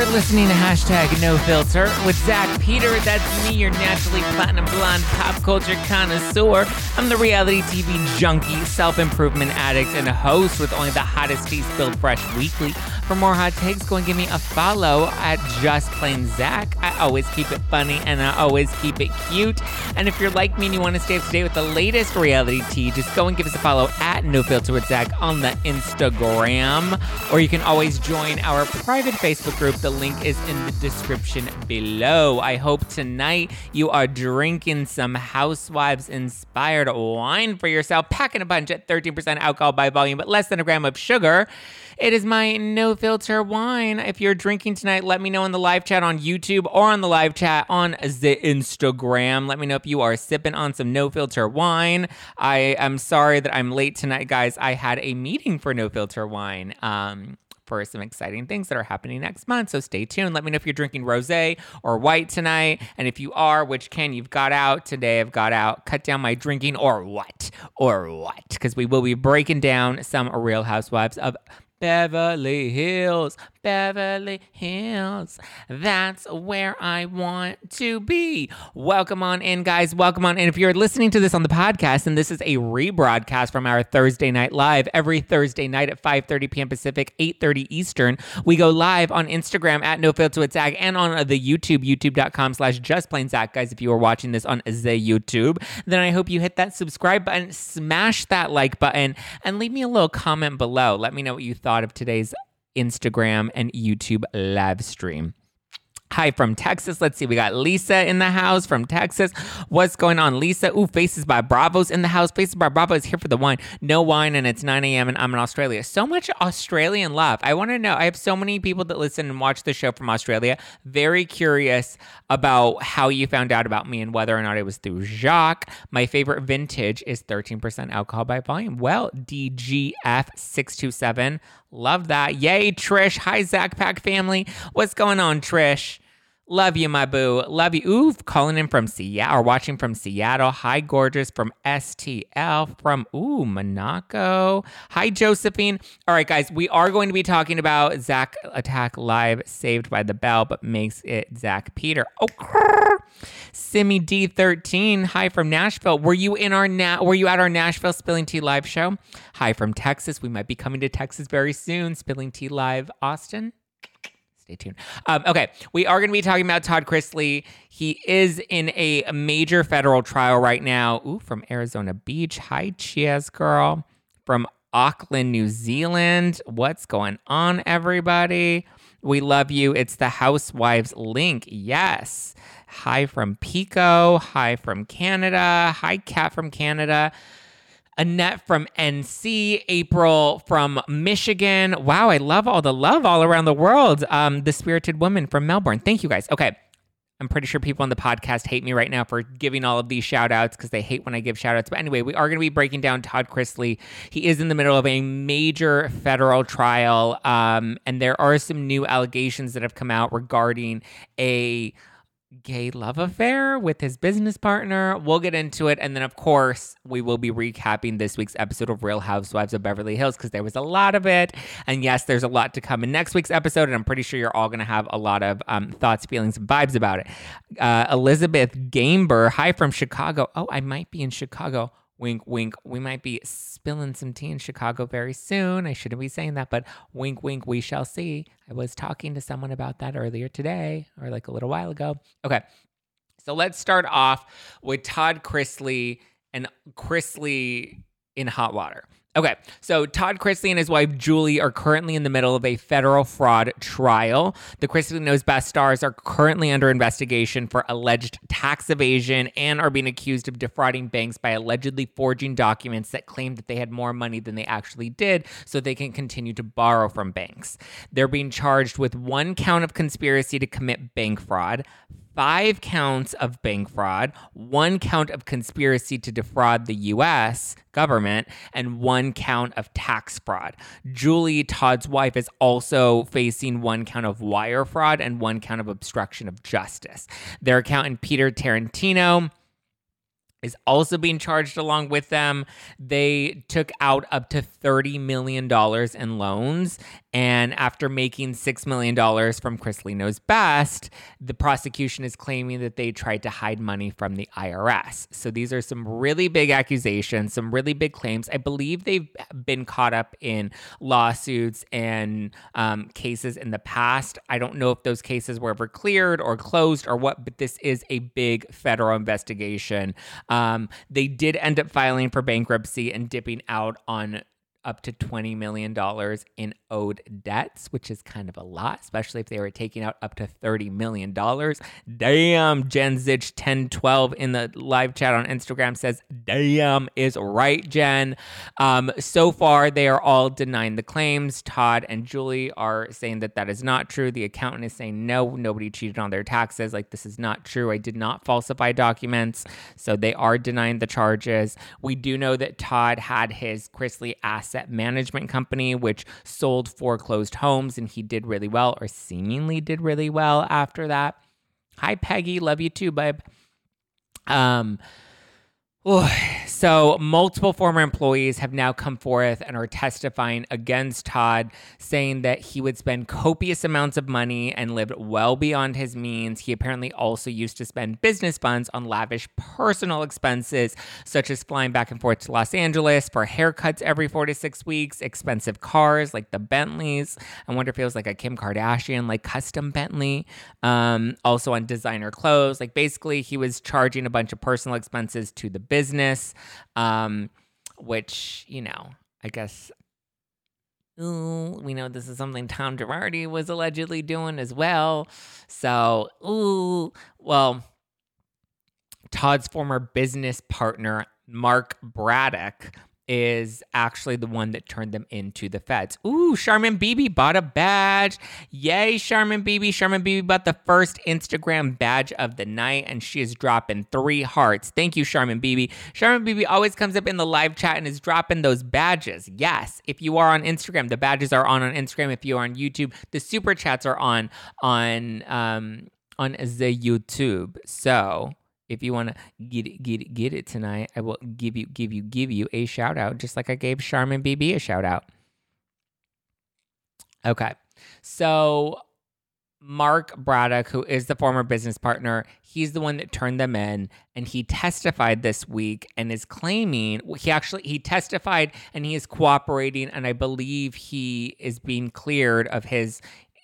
You're listening to hashtag no filter with Zach Peter. That's me, your naturally platinum blonde pop culture connoisseur. I'm the reality TV junkie, self improvement addict, and a host with only the hottest tea spilled fresh weekly. For more hot takes, go and give me a follow at Just Plain Zach. I always keep it funny and I always keep it cute. And if you're like me and you want to stay up to date with the latest reality tea, just go and give us a follow at No Filter with Zach on the Instagram. Or you can always join our private Facebook group. The link is in the description below. I hope tonight you are drinking some Housewives inspired wine for yourself, packing a punch at 13% alcohol by volume, but less than a gram of sugar. It is my no filter wine. If you're drinking tonight, let me know in the live chat on YouTube or on the live chat on the Instagram. Let me know if you are sipping on some no filter wine. I am sorry that I'm late tonight, guys. I had a meeting for no filter wine. Um, for some exciting things that are happening next month. So stay tuned. Let me know if you're drinking rosé or white tonight. And if you are, which can you've got out today, I've got out, cut down my drinking or what? Or what? Because we will be breaking down some Real Housewives of Beverly Hills, Beverly Hills. That's where I want to be. Welcome on in, guys. Welcome on in. If you're listening to this on the podcast, and this is a rebroadcast from our Thursday night live every Thursday night at 5:30 p.m. Pacific, 8:30 Eastern. We go live on Instagram at No and on the YouTube, youtube.com slash just. Guys, if you are watching this on the YouTube, then I hope you hit that subscribe button, smash that like button, and leave me a little comment below. Let me know what you thought thought of today's Instagram and YouTube live stream. Hi from Texas. Let's see. We got Lisa in the house from Texas. What's going on, Lisa? Ooh, Faces by Bravo's in the house. Faces by Bravo is here for the wine. No wine, and it's 9 a.m. and I'm in Australia. So much Australian love. I want to know. I have so many people that listen and watch the show from Australia. Very curious about how you found out about me and whether or not it was through Jacques. My favorite vintage is 13% alcohol by volume. Well, DGF627. Love that. Yay, Trish. Hi, Zach Pack family. What's going on, Trish? Love you, my boo. Love you. Ooh, calling in from Seattle or watching from Seattle. Hi, gorgeous from STL from ooh, Monaco. Hi, Josephine. All right, guys, we are going to be talking about Zach Attack Live Saved by the Bell, but makes it Zach Peter. Oh, Simi D13. Hi from Nashville. Were you in our na- were you at our Nashville Spilling Tea live show? Hi from Texas. We might be coming to Texas very soon. Spilling Tea Live Austin stay tuned. Um, okay, we are going to be talking about Todd Chrisley. He is in a major federal trial right now. Ooh, from Arizona Beach. Hi, Chias girl. From Auckland, New Zealand. What's going on, everybody? We love you. It's the Housewives link. Yes. Hi from Pico. Hi from Canada. Hi, Cat from Canada. Annette from NC, April from Michigan. Wow, I love all the love all around the world. Um, the Spirited Woman from Melbourne. Thank you guys. Okay. I'm pretty sure people on the podcast hate me right now for giving all of these shout outs because they hate when I give shout outs. But anyway, we are going to be breaking down Todd Chrisley. He is in the middle of a major federal trial, um, and there are some new allegations that have come out regarding a gay love affair with his business partner. We'll get into it. And then, of course, we will be recapping this week's episode of Real Housewives of Beverly Hills because there was a lot of it. And yes, there's a lot to come in next week's episode. And I'm pretty sure you're all going to have a lot of um, thoughts, feelings, and vibes about it. Uh, Elizabeth Gamer, hi from Chicago. Oh, I might be in Chicago. Wink, wink. We might be spilling some tea in Chicago very soon. I shouldn't be saying that, but wink, wink. We shall see. I was talking to someone about that earlier today or like a little while ago. Okay. So let's start off with Todd Chrisley and Chrisley in hot water. Okay, so Todd Chrisley and his wife Julie are currently in the middle of a federal fraud trial. The Chrisley Knows Best stars are currently under investigation for alleged tax evasion and are being accused of defrauding banks by allegedly forging documents that claim that they had more money than they actually did so they can continue to borrow from banks. They're being charged with one count of conspiracy to commit bank fraud, five counts of bank fraud, one count of conspiracy to defraud the US government, and one count of tax fraud. Julie, Todd's wife, is also facing one count of wire fraud and one count of obstruction of justice. Their accountant, Peter Tarantino, is also being charged along with them. They took out up to $30 million in loans And after making $6 million from Chrisley Knows Best, the prosecution is claiming that they tried to hide money from the IRS. So these are some really big accusations, some really big claims. I believe they've been caught up in lawsuits and um, cases in the past. I don't know if those cases were ever cleared or closed or what, but this is a big federal investigation. Um, they did end up filing for bankruptcy and dipping out on up to $20 million in owed debts, which is kind of a lot, especially if they were taking out up to $30 million. Damn, Jen Zich 1012 in the live chat on Instagram says, damn is right, Jen. Um, so far, they are all denying the claims. Todd and Julie are saying that that is not true. The accountant is saying, no, nobody cheated on their taxes. Like, this is not true. I did not falsify documents. So they are denying the charges. We do know that Todd had his Chrisley asset management company, which sold foreclosed homes, and he did really well, or seemingly did really well after that. Hi, Peggy. Love you too, babe. Um, so, multiple former employees have now come forth and are testifying against Todd, saying that he would spend copious amounts of money and lived well beyond his means. He apparently also used to spend business funds on lavish personal expenses, such as flying back and forth to Los Angeles for haircuts every four to six weeks, expensive cars like the Bentleys. I wonder if it was like a Kim Kardashian, like custom Bentley. Um, also on designer clothes. Like, basically, he was charging a bunch of personal expenses to the business, um, which, you know, I guess Ooh, we know this is something Tom Girardi was allegedly doing as well. So, ooh, well, Todd's former business partner, Mark Braddock, is actually the one that turned them into the feds. Ooh, Charmin Bibi bought a badge. Yay, Charmin Bibi. Charmin Bibi bought the first Instagram badge of the night, and she is dropping three hearts. Thank you, Charmin Bibi. Charmin Bibi always comes up in the live chat and is dropping those badges. Yes, if you are on Instagram, the badges are on on Instagram. If you are on YouTube, the super chats are on on um on the YouTube. So if you want to get it, get it, get it tonight, I will give you, give you, give you a shout out, just like I gave Charmin BB a shout out. Okay, so Mark Braddock, who is the former business partner, he's the one that turned them in, and he testified this week and is claiming he actually he testified and he is cooperating, and I believe he is being cleared of his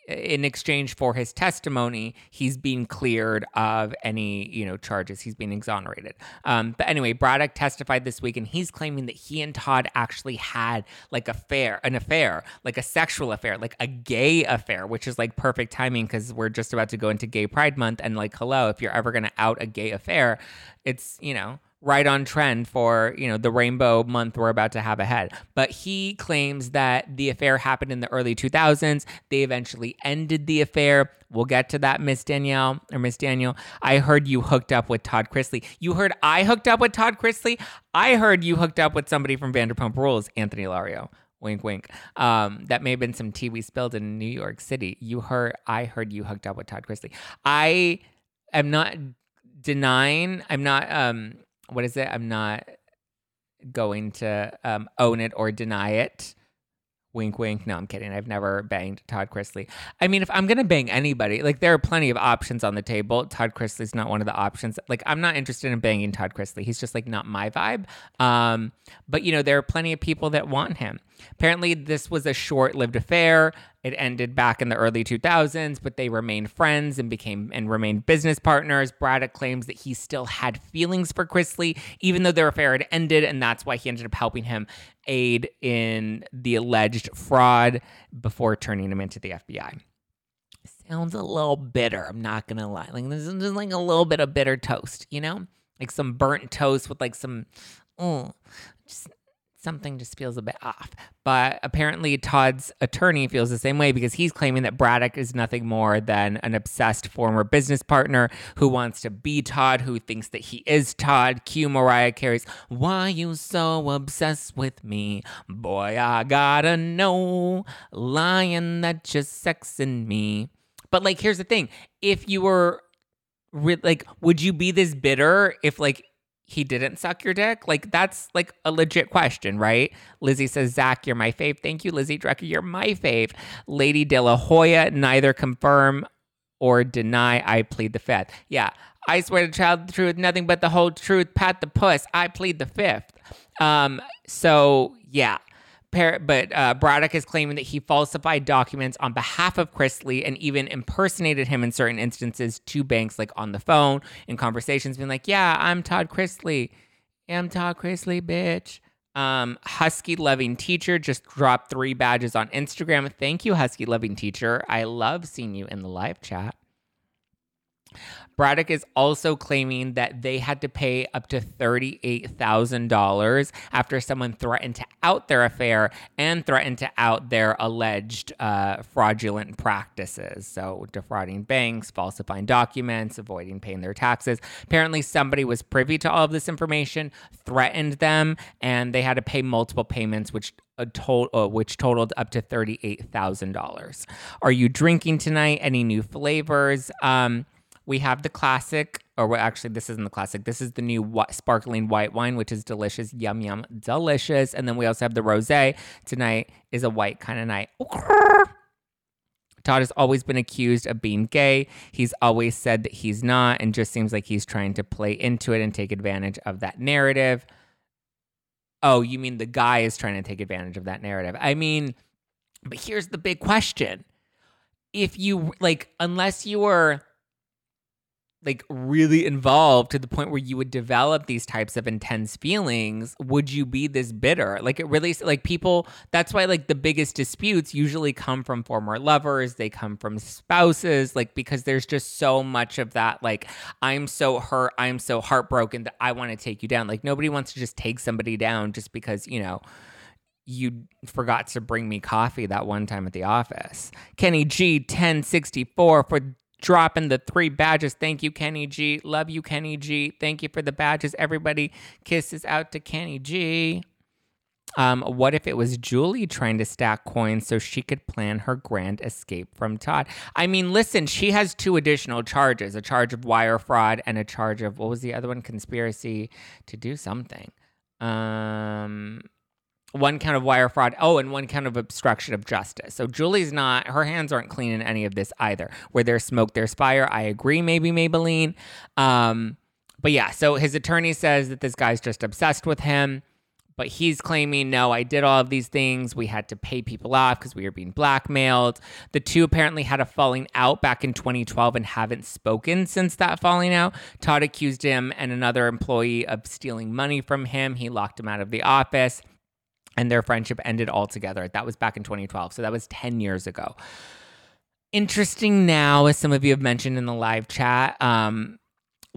in exchange for his testimony, he's being cleared of any, you know, charges. He's being exonerated. Um, but anyway, Braddock testified this week, and he's claiming that he and Todd actually had like a affair, an affair, like a sexual affair, like a gay affair, which is like perfect timing because we're just about to go into Gay Pride Month, and like, hello, if you're ever going to out a gay affair, it's you know right on trend for you know the rainbow month we're about to have ahead. But he claims that the affair happened in the early 2000s they eventually ended the affair. We'll get to that miss danielle or miss daniel. I heard you hooked up with todd chrisley. You heard i hooked up with todd chrisley? I heard you hooked up with somebody from vanderpump rules anthony lario. Wink wink. Um, that may have been some tea we spilled in new york city. You heard i heard you hooked up with todd chrisley. I am not denying i'm not um what is it? I'm not going to um, own it or deny it. Wink, wink. No, I'm kidding. I've never banged Todd Chrisley. I mean, if I'm gonna bang anybody, like there are plenty of options on the table. Todd Chrisley's not one of the options. Like I'm not interested in banging Todd Chrisley. He's just like not my vibe. Um, but you know, there are plenty of people that want him. Apparently, this was a short-lived affair. It ended back in the early 2000s, but they remained friends and became and remained business partners. Braddock claims that he still had feelings for Chrisley, even though their affair had ended, and that's why he ended up helping him aid in the alleged fraud before turning him into the FBI. Sounds a little bitter. I'm not gonna lie. Like this is just like a little bit of bitter toast, you know, like some burnt toast with like some, oh, just something just feels a bit off. But apparently, Todd's attorney feels the same way because he's claiming that Braddock is nothing more than an obsessed former business partner who wants to be Todd, who thinks that he is Todd. Cue Mariah Carey's Why You So Obsessed with Me? Boy, I gotta know. Lying that just sexing me. But, like, here's the thing if you were like, would you be this bitter if, like, he didn't suck your dick? Like that's like a legit question, right? Lizzie says, Zach, you're my fave. Thank you, Lizzie Drecker. You're my fave. Lady De La Hoya, neither confirm or deny. I plead the fifth. Yeah. I swear to child the truth, nothing but the whole truth. Pat the puss. I plead the fifth. Um, so yeah. But uh, Braddock is claiming that he falsified documents on behalf of Chrisley and even impersonated him in certain instances to Banks, like on the phone in conversations, being like, "Yeah, I'm Todd Chrisley. I'm Todd Chrisley, bitch." Um, Husky loving teacher just dropped three badges on Instagram. Thank you, Husky loving teacher. I love seeing you in the live chat. Braddock is also claiming that they had to pay up to $38,000 after someone threatened to out their affair and threatened to out their alleged uh, fraudulent practices. So, defrauding banks, falsifying documents, avoiding paying their taxes. Apparently, somebody was privy to all of this information, threatened them, and they had to pay multiple payments, which a total uh, which totaled up to $38,000. Are you drinking tonight? Any new flavors? Um, we have the classic, or actually, this isn't the classic. This is the new wh- sparkling white wine, which is delicious, yum yum, delicious. And then we also have the rosé. Tonight is a white kind of night. Todd has always been accused of being gay. He's always said that he's not, and just seems like he's trying to play into it and take advantage of that narrative. Oh, you mean the guy is trying to take advantage of that narrative? I mean, but here's the big question. If you like, unless you were like really involved to the point where you would develop these types of intense feelings would you be this bitter like it really like people that's why like the biggest disputes usually come from former lovers they come from spouses like because there's just so much of that like i'm so hurt i'm so heartbroken that i want to take you down like nobody wants to just take somebody down just because you know you forgot to bring me coffee that one time at the office. Kenny G 1064 for dropping the three badges. Thank you, Kenny G. Love you, Kenny G. Thank you for the badges. Everybody kisses out to Kenny G. Um, what if it was Julie trying to stack coins so she could plan her grand escape from Todd? I mean, listen, she has two additional charges a charge of wire fraud and a charge of what was the other one? Conspiracy to do something. Um, one count of wire fraud. Oh, and one count of obstruction of justice. So Julie's not, her hands aren't clean in any of this either. Where there's smoke, there's fire. I agree, maybe Maybelline. Um, but yeah, so his attorney says that this guy's just obsessed with him. But he's claiming, no, I did all of these things. We had to pay people off because we were being blackmailed. The two apparently had a falling out back in 2012 and haven't spoken since that falling out. Todd accused him and another employee of stealing money from him. He locked him out of the office and their friendship ended altogether. That was back in 2012. So that was 10 years ago. Interesting now, as some of you have mentioned in the live chat, um,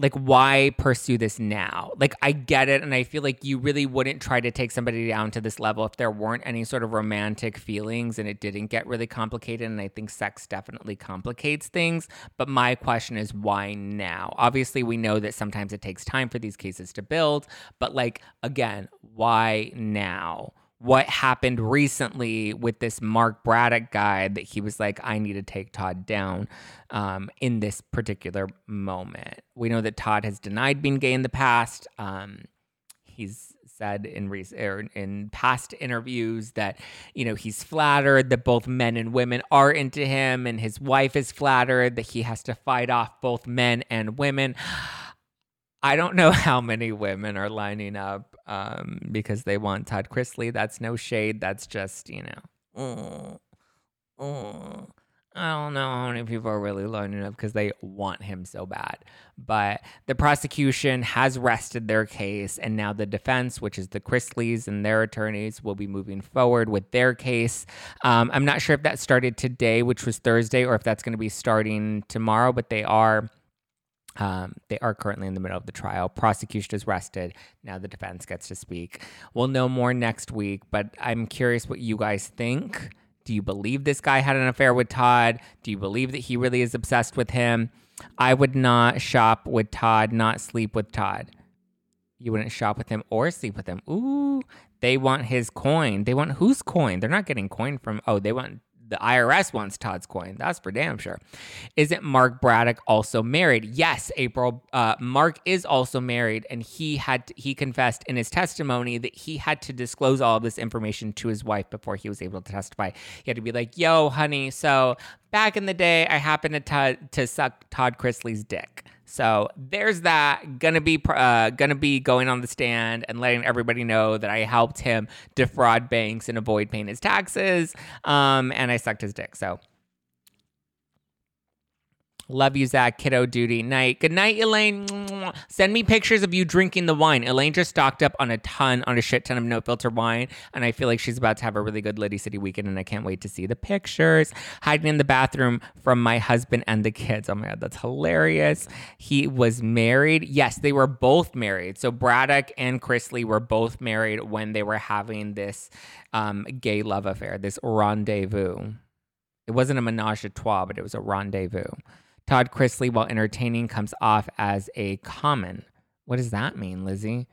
like why pursue this now? Like I get it, and I feel like you really wouldn't try to take somebody down to this level if there weren't any sort of romantic feelings and it didn't get really complicated. And I think sex definitely complicates things. But my question is why now? Obviously, we know that sometimes it takes time for these cases to build, but like again, why now? What happened recently with this Mark Braddock guy that he was like, I need to take Todd down um, in this particular moment. We know that Todd has denied being gay in the past. Um, he's said in re- er, in past interviews that you know he's flattered that both men and women are into him, and his wife is flattered that he has to fight off both men and women. I don't know how many women are lining up um, because they want Todd Chrisley. That's no shade. That's just, you know, oh, oh. I don't know how many people are really lining up because they want him so bad. But the prosecution has rested their case, and now the defense, which is the Chrisleys and their attorneys, will be moving forward with their case. Um, I'm not sure if that started today, which was Thursday, or if that's going to be starting tomorrow, but they are um, they are currently in the middle of the trial. Prosecution is rested. Now the defense gets to speak. We'll know more next week, but I'm curious what you guys think. Do you believe this guy had an affair with Todd? Do you believe that he really is obsessed with him? I would not shop with Todd, not sleep with Todd. You wouldn't shop with him or sleep with him. Ooh, they want his coin. They want whose coin? They're not getting coin from, oh, they want the IRS wants Todd's coin. That's for damn sure. Isn't Mark Braddock also married? Yes, April. Uh, Mark is also married, and he had to, he confessed in his testimony that he had to disclose all of this information to his wife before he was able to testify. He had to be like, "Yo, honey, so back in the day, I happened to t- to suck Todd Chrisley's dick." So there's that. Gonna be uh, gonna be going on the stand and letting everybody know that I helped him defraud banks and avoid paying his taxes. Um, and I sucked his dick. So Love you, Zach. Kiddo duty. Night. Good night, Elaine. Send me pictures of you drinking the wine. Elaine just stocked up on a ton, on a shit ton of no filter wine, and I feel like she's about to have a really good Liddy City weekend, and I can't wait to see the pictures. Hiding in the bathroom from my husband and the kids. Oh my god, that's hilarious. He was married. Yes, they were both married. So Braddock and Chrisley were both married when they were having this um, gay love affair, this rendezvous. It wasn't a menage a trois, but it was a rendezvous. Todd Chrisley, while entertaining, comes off as a common. What does that mean, Lizzie?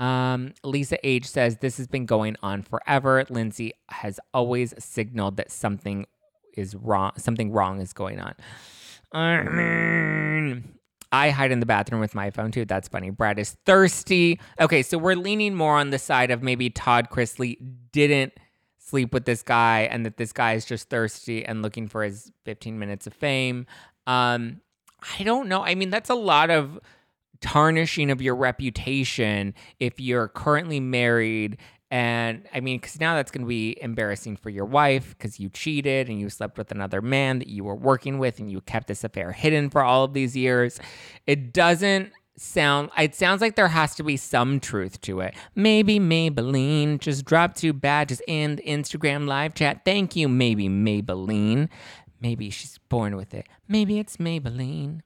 Um, Lisa H says this has been going on forever. Lindsie has always signaled that something is wrong. Something wrong is going on. I mean, I hide in the bathroom with my phone too. That's funny. Brad is thirsty. Okay, so we're leaning more on the side of maybe Todd Chrisley didn't sleep with this guy and that this guy is just thirsty and looking for his 15 minutes of fame. Um, I don't know. I mean, that's a lot of tarnishing of your reputation if you're currently married. And I mean, because now that's going to be embarrassing for your wife because you cheated and you slept with another man that you were working with and you kept this affair hidden for all of these years. It doesn't sound it sounds like there has to be some truth to it. Maybe Maybelline just dropped two badges in the Instagram live chat. Thank you, maybe Maybelline. Maybe she's born with it. Maybe it's Maybelline.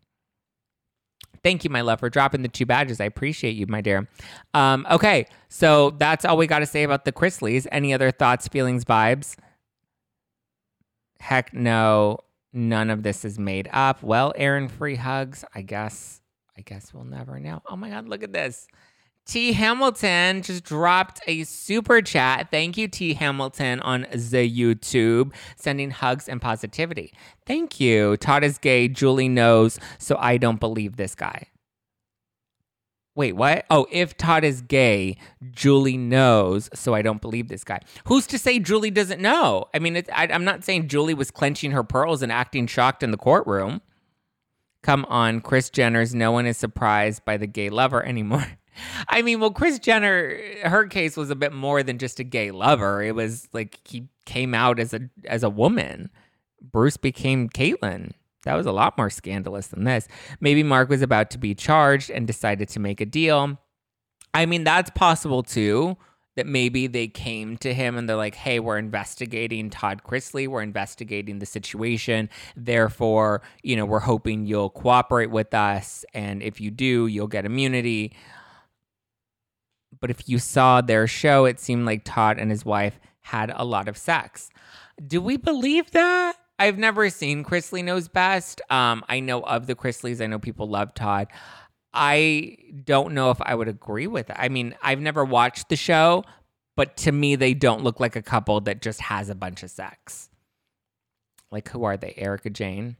Thank you, my love, for dropping the two badges. I appreciate you, my dear. Um, okay, so that's all we got to say about the Chrisleys. Any other thoughts, feelings, vibes? Heck no, none of this is made up. Well, Aaron, free hugs, I guess I guess we'll never know. Oh my God, look at this. T Hamilton just dropped a super chat. Thank you, T Hamilton, on the YouTube, sending hugs and positivity. Thank you. Todd is gay. Julie knows, so I don't believe this guy. Wait, what? Oh, if Todd is gay, Julie knows, so I don't believe this guy. Who's to say Julie doesn't know? I mean, I, I'm not saying Julie was clenching her pearls and acting shocked in the courtroom. Come on, Kris Jenner's no one is surprised by the gay lover anymore. I mean, well, Kris Jenner, her case was a bit more than just a gay lover. It was like he came out as a as a woman. Bruce became Caitlyn. That was a lot more scandalous than this. Maybe Mark was about to be charged and decided to make a deal. I mean, that's possible too that maybe they came to him and they're like, hey, we're investigating Todd Chrisley. We're investigating the situation. Therefore, you know, we're hoping you'll cooperate with us. And if you do, you'll get immunity. But if you saw their show, it seemed like Todd and his wife had a lot of sex. Do we believe that? I've never seen Chrisley Knows Best. Um, I know of the Chrisleys. I know people love Todd. I don't know if I would agree with it. I mean, I've never watched the show, but to me, they don't look like a couple that just has a bunch of sex. Like, who are they? Erika Jayne?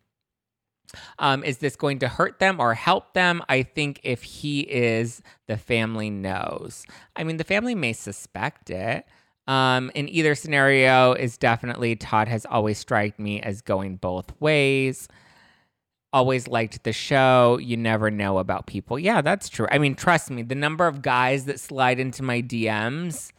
Um, is this going to hurt them or help them? I think if he is, the family knows. I mean, the family may suspect it. Um, in either scenario, is definitely Todd has always struck me as going both ways always liked the show. You never know about people. Yeah, that's true. I mean, trust me, the number of guys that slide into my DMs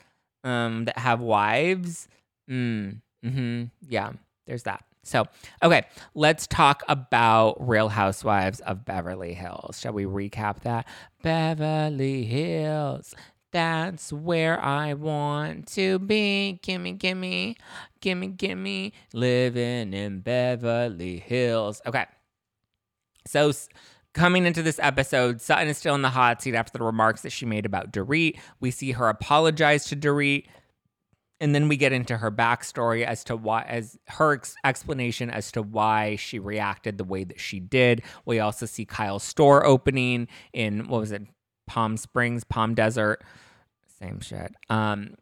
um, that have wives, mm, mm-hmm, yeah, there's that. So, okay, let's talk about Real Housewives of Beverly Hills. Shall we recap that? Beverly Hills. That's where I want to be. Gimme, gimme, gimme, gimme. Living in Beverly Hills. Okay. So, coming into this episode, Sutton is still in the hot seat after the remarks that she made about Dorit. We see her apologize to Dorit. And then we get into her backstory as to why, as her ex- explanation as to why she reacted the way that she did. We also see Kyle's store opening in, what was it, Palm Springs, Palm Desert. Same shit. Um,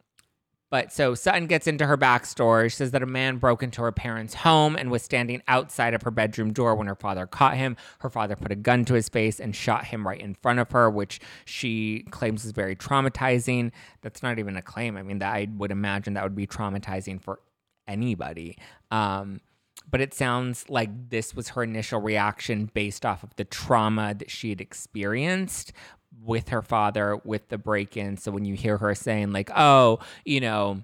But so Sutton gets into her backstory. She says that a man broke into her parents' home and was standing outside of her bedroom door when her father caught him. Her father put a gun to his face and shot him right in front of her, which she claims is very traumatizing. That's not even a claim. I mean, that I would imagine that would be traumatizing for anybody. Um, but it sounds like this was her initial reaction based off of the trauma that she had experienced with her father with the break in. So when you hear her saying, like, oh, you know,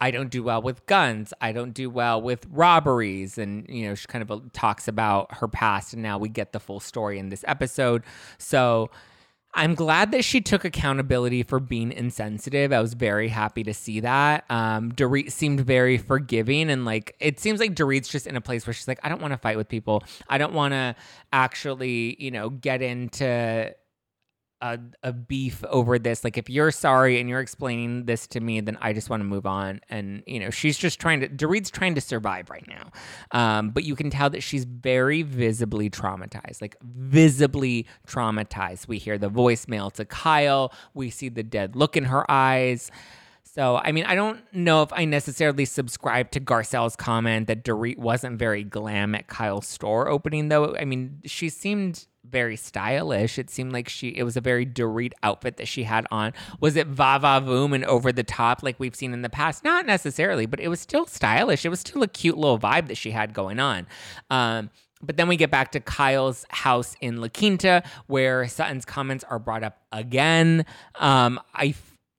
I don't do well with guns. I don't do well with robberies. And, you know, she kind of uh, talks about her past. And now we get the full story in this episode. So I'm glad that she took accountability for being insensitive. I was very happy to see that. Um, Dorit seemed very forgiving, and like it seems like Dorit's just in a place where she's like, I don't want to fight with people. I don't want to actually, you know, get into a, a beef over this. Like, if you're sorry and you're explaining this to me, then I just want to move on. And, you know, she's just trying to, Dorit's trying to survive right now. Um, but you can tell that she's very visibly traumatized, like visibly traumatized. We hear the voicemail to Kyle, we see the dead look in her eyes. So, I mean, I don't know if I necessarily subscribe to Garcelle's comment that Dorit wasn't very glam at Kyle's store opening, though. I mean, she seemed very stylish. It seemed like she it was a very Dorit outfit that she had on. Was it va va voom and over the top like we've seen in the past? Not necessarily, but it was still stylish. It was still a cute little vibe that she had going on. Um, but then we get back to Kyle's house in La Quinta, where Sutton's comments are brought up again. Um, I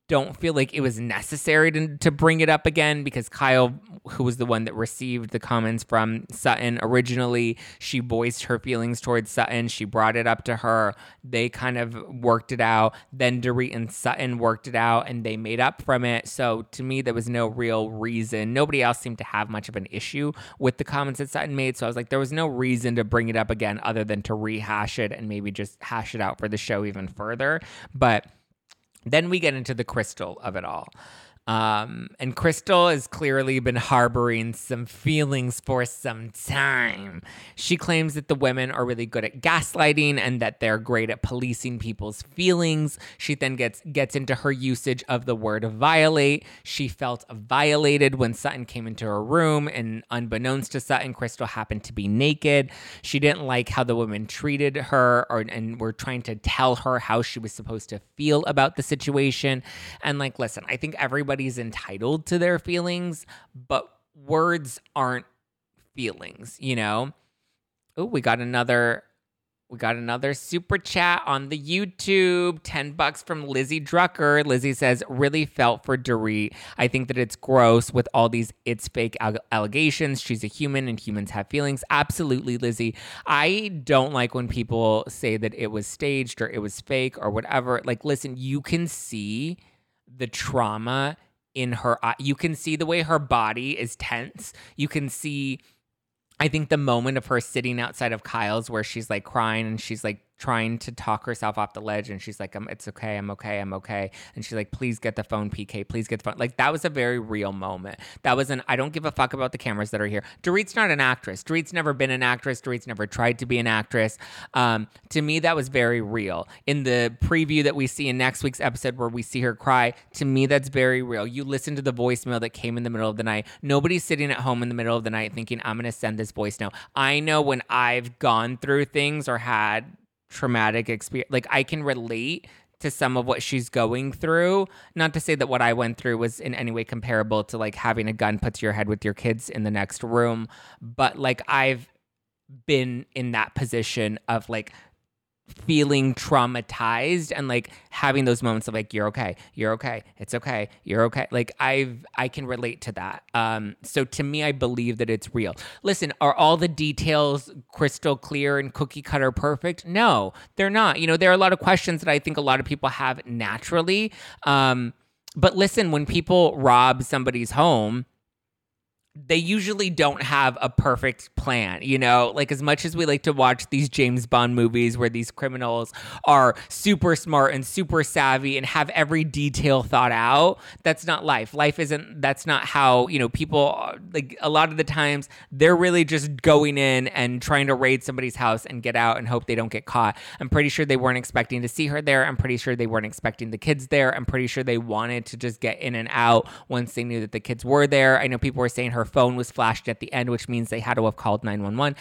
don't feel like it was necessary to, to bring it up again because Kyle, who was the one that received the comments from Sutton originally, she voiced her feelings towards Sutton. She brought it up to her. They kind of worked it out. Then Dorit and Sutton worked it out and they made up from it. So to me, there was no real reason. Nobody else seemed to have much of an issue with the comments that Sutton made. So I was like, there was no reason to bring it up again other than to rehash it and maybe just hash it out for the show even further. But then we get into the crystal of it all. Um, and Crystal has clearly been harboring some feelings for some time. She claims that the women are really good at gaslighting and that they're great at policing people's feelings. She then gets gets into her usage of the word violate. She felt violated when Sutton came into her room, and unbeknownst to Sutton, Crystal happened to be naked. She didn't like how the women treated her, or and were trying to tell her how she was supposed to feel about the situation. And like, listen, I think everybody everybody's entitled to their feelings, but words aren't feelings, you know? Oh, we got another we got another super chat on the YouTube. 10 bucks from Lizzie Drucker. Lizzie says, really felt for Dorit. I think that it's gross with all these it's fake allegations. She's a human and humans have feelings. Absolutely, Lizzie. I don't like when people say that it was staged or it was fake or whatever. Like, listen, you can see the trauma in her eye. You can see the way her body is tense. You can see I think the moment of her sitting outside of Kyle's where she's like crying and she's like trying to talk herself off the ledge and she's like um, it's okay i'm okay i'm okay. And she's like please get the phone pk please get the phone. Like that was a very real moment. That was an i don't give a fuck about the cameras that are here. Dorit's not an actress. Dorit's never been an actress. Dorit's never tried to be an actress. Um, to me that was very real. In the preview that we see in next week's episode where we see her cry to me that's very real. You listen to the voicemail that came in the middle of the night. Nobody's sitting at home in the middle of the night thinking i'm going to send this voice note. I know when i've gone through things or had traumatic experience. Like I can relate to some of what she's going through. Not to say that what I went through was in any way comparable to like having a gun put to your head with your kids in the next room, but like I've been in that position of like feeling traumatized and like having those moments of like you're okay you're okay it's okay you're okay. Like i've i can relate to that. Um so to me i believe that it's real. Listen are all the details crystal clear and cookie cutter perfect? No they're not. You know there are a lot of questions that i think a lot of people have naturally. Um but listen when people rob somebody's home they usually don't have a perfect plan, you know? Like, as much as we like to watch these James Bond movies where these criminals are super smart and super savvy and have every detail thought out, that's not life. Life isn't, that's not how, you know, people, like, a lot of the times they're really just going in and trying to raid somebody's house and get out and hope they don't get caught. I'm pretty sure they weren't expecting to see her there. I'm pretty sure they weren't expecting the kids there. I'm pretty sure they wanted to just get in and out once they knew that the kids were there. I know people were saying her phone was flashed at the end, which means they had to have called 911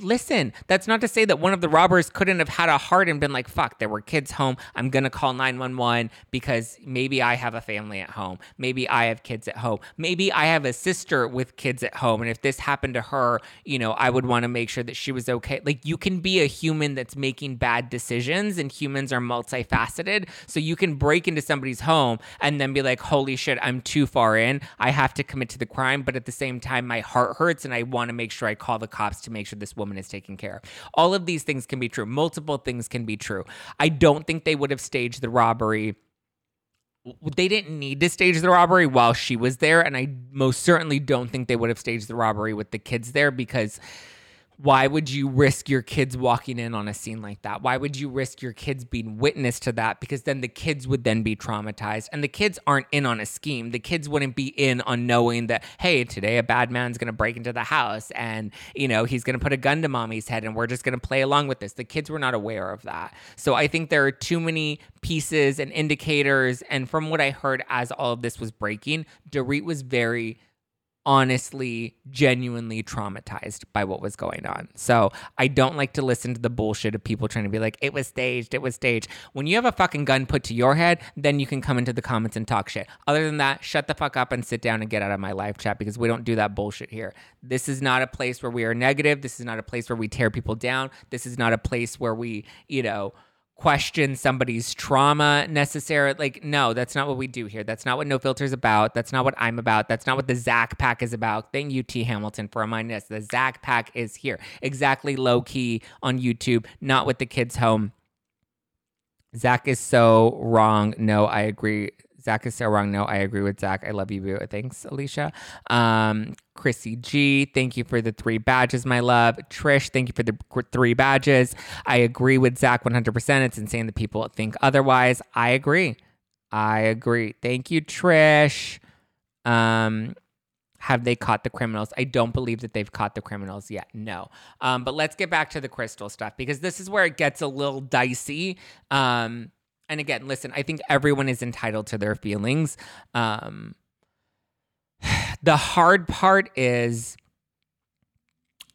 listen, that's not to say that one of the robbers couldn't have had a heart and been like, fuck, there were kids home. I'm going to call 911 because maybe I have a family at home. Maybe I have kids at home. Maybe I have a sister with kids at home. And if this happened to her, you know, I would want to make sure that she was okay. Like, you can be a human that's making bad decisions, and humans are multifaceted. So you can break into somebody's home and then be like, holy shit, I'm too far in. I have to commit to the crime. But at the same time, my heart hurts and I want to make sure I call the cops to make sure this woman woman is taken care of. All of these things can be true. Multiple things can be true. I don't think they would have staged the robbery they didn't need to stage the robbery while she was there and i most certainly don't think they would have staged the robbery with the kids there because why would you risk your kids walking in on a scene like that? Why would you risk your kids being witness to that? Because then the kids would then be traumatized. And the kids aren't in on a scheme. The kids wouldn't be in on knowing that, hey, today a bad man's going to break into the house and, you know, he's going to put a gun to mommy's head and we're just going to play along with this. The kids were not aware of that. So I think there are too many pieces and indicators. And from what I heard as all of this was breaking, Dorit was very honestly, genuinely traumatized by what was going on. So I don't like to listen to the bullshit of people trying to be like, it was staged, it was staged. When you have a fucking gun put to your head, then you can come into the comments and talk shit. Other than that, shut the fuck up and sit down and get out of my live chat because we don't do that bullshit here. This is not a place where we are negative. This is not a place where we tear people down. This is not a place where we, you know, question somebody's trauma necessarily. Like, no, that's not what we do here. That's not what No Filter is about. That's not what I'm about. That's not what the Zach Pack is about. Thank you, T. Hamilton, for reminding us. The Zach Pack is here. Exactly low key on YouTube, not with the kids home. Zach is so wrong. No, I agree. Zach is so wrong. No, I agree with Zach. I love you, boo. Thanks, Alicia. Um, Chrissy G, thank you for the three badges, my love. Trish, thank you for the three badges. I agree with Zach 100%. It's insane that people think otherwise. I agree. I agree. Thank you, Trish. Um, have they caught the criminals? I don't believe that they've caught the criminals yet. No. Um, but let's get back to the crystal stuff because this is where it gets a little dicey. Um, and again, listen, I think everyone is entitled to their feelings. Um, the hard part is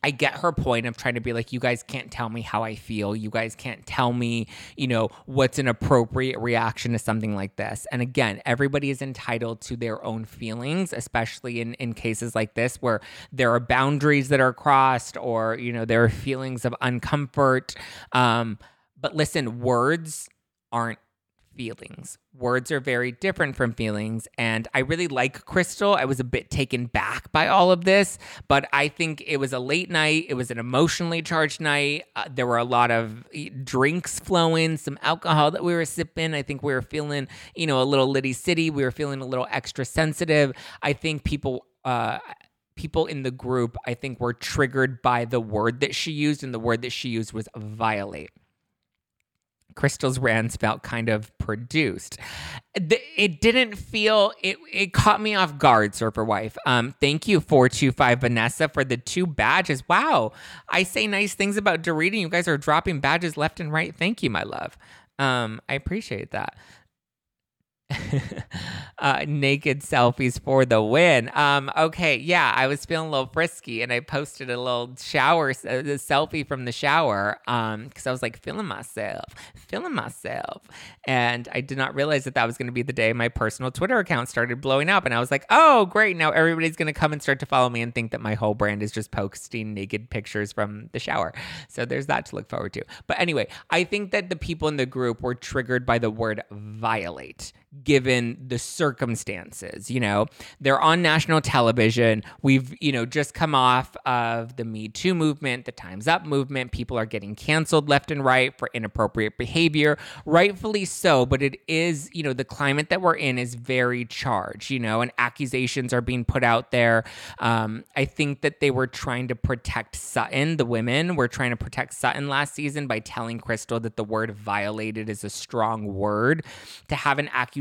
I get her point of trying to be like, you guys can't tell me how I feel. You guys can't tell me, you know, what's an appropriate reaction to something like this. And again, everybody is entitled to their own feelings, especially in, in cases like this where there are boundaries that are crossed or, you know, there are feelings of uncomfort. Um, but listen, words aren't feelings. Words are very different from feelings. And I really like Crystal. I was a bit taken back by all of this, but I think it was a late night. It was an emotionally charged night. Uh, there were a lot of drinks flowing, some alcohol that we were sipping. I think we were feeling, you know, a little litty city. We were feeling a little extra sensitive. I think people, uh, people in the group, I think, were triggered by the word that she used, and the word that she used was violate. Crystal's rants felt kind of produced. It didn't feel it. It caught me off guard, Surfer Wife. Um, thank you four two five Vanessa for the two badges. Wow, I say nice things about Dorita. You guys are dropping badges left and right. Thank you, my love. Um, I appreciate that. uh, naked selfies for the win. Um, okay, yeah, I was feeling a little frisky, and I posted a little shower, a, uh, selfie from the shower, um, because I was like feeling myself, feeling myself, and I did not realize that that was going to be the day my personal Twitter account started blowing up, and I was like, oh, great, now everybody's going to come and start to follow me and think that my whole brand is just posting naked pictures from the shower. So there's that to look forward to. But anyway, I think that the people in the group were triggered by the word violate given the circumstances. You know, they're on national television. We've, you know, just come off of the Me Too movement, the Time's Up movement. People are getting canceled left and right for inappropriate behavior, rightfully so. But it is, you know, the climate that we're in is very charged, you know, and accusations are being put out there. Um, I think that they were trying to protect Sutton, the women were trying to protect Sutton last season by telling Crystal that the word violated is a strong word. To have an accusation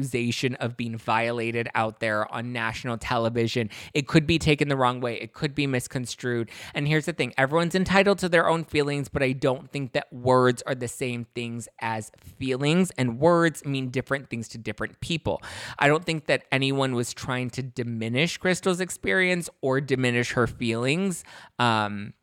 of being violated out there on national television, it could be taken the wrong way, it could be misconstrued. And here's the thing everyone's entitled to their own feelings, but I don't think that words are the same things as feelings, and words mean different things to different people. I don't think that anyone was trying to diminish Crystal's experience or diminish her feelings. Um,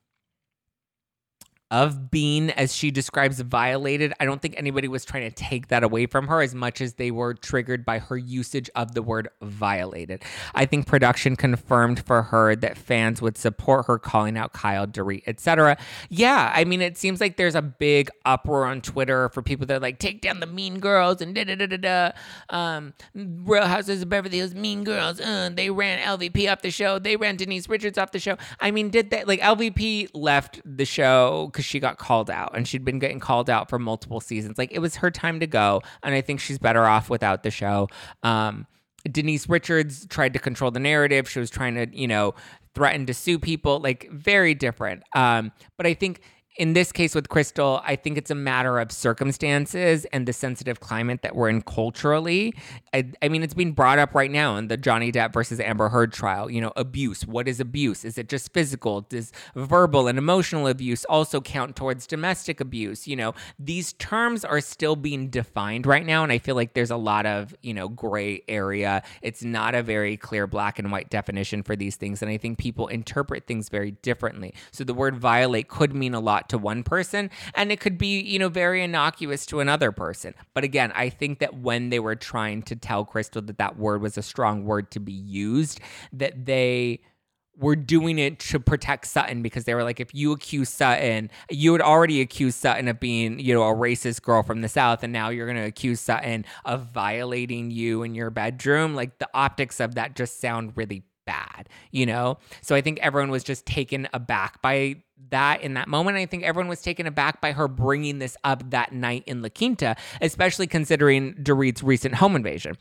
of being, as she describes, violated. I don't think anybody was trying to take that away from her as much as they were triggered by her usage of the word violated. I think production confirmed for her that fans would support her calling out Kyle Dorit, etc. Yeah, I mean, it seems like there's a big uproar on Twitter for people that are like take down the mean girls and da da da da da. Um, Real Houses of Beverly Hills mean girls. Uh, they ran LVP off the show. They ran Denise Richards off the show. I mean, did they like LVP left the show? Because she got called out and she'd been getting called out for multiple seasons. Like it was her time to go, and I think she's better off without the show. Um, Denise Richards tried to control the narrative. She was trying to, you know, threaten to sue people. Like very different. Um, but I think in this case with Crystal, I think it's a matter of circumstances and the sensitive climate that we're in culturally. I, I, mean, it's being brought up right now in the Johnny Depp versus Amber Heard trial. You know, abuse. What is abuse? Is it just physical? Does verbal and emotional abuse also count towards domestic abuse? You know, these terms are still being defined right now. And I feel like there's a lot of, you know, gray area. It's not a very clear black and white definition for these things. And I think people interpret things very differently. So the word violate could mean a lot to one person and it could be, you know, very innocuous to another person. But again, I think that when they were trying to tell Crystal that that word was a strong word to be used, that they were doing it to protect Sutton because they were like, if you accuse Sutton, you had already accused Sutton of being, you know, a racist girl from the South, and now you're going to accuse Sutton of violating you in your bedroom. Like the optics of that just sound really bad, you know? So I think everyone was just taken aback by that in that moment. I think everyone was taken aback by her bringing this up that night in La Quinta, especially considering Dorit's recent home invasion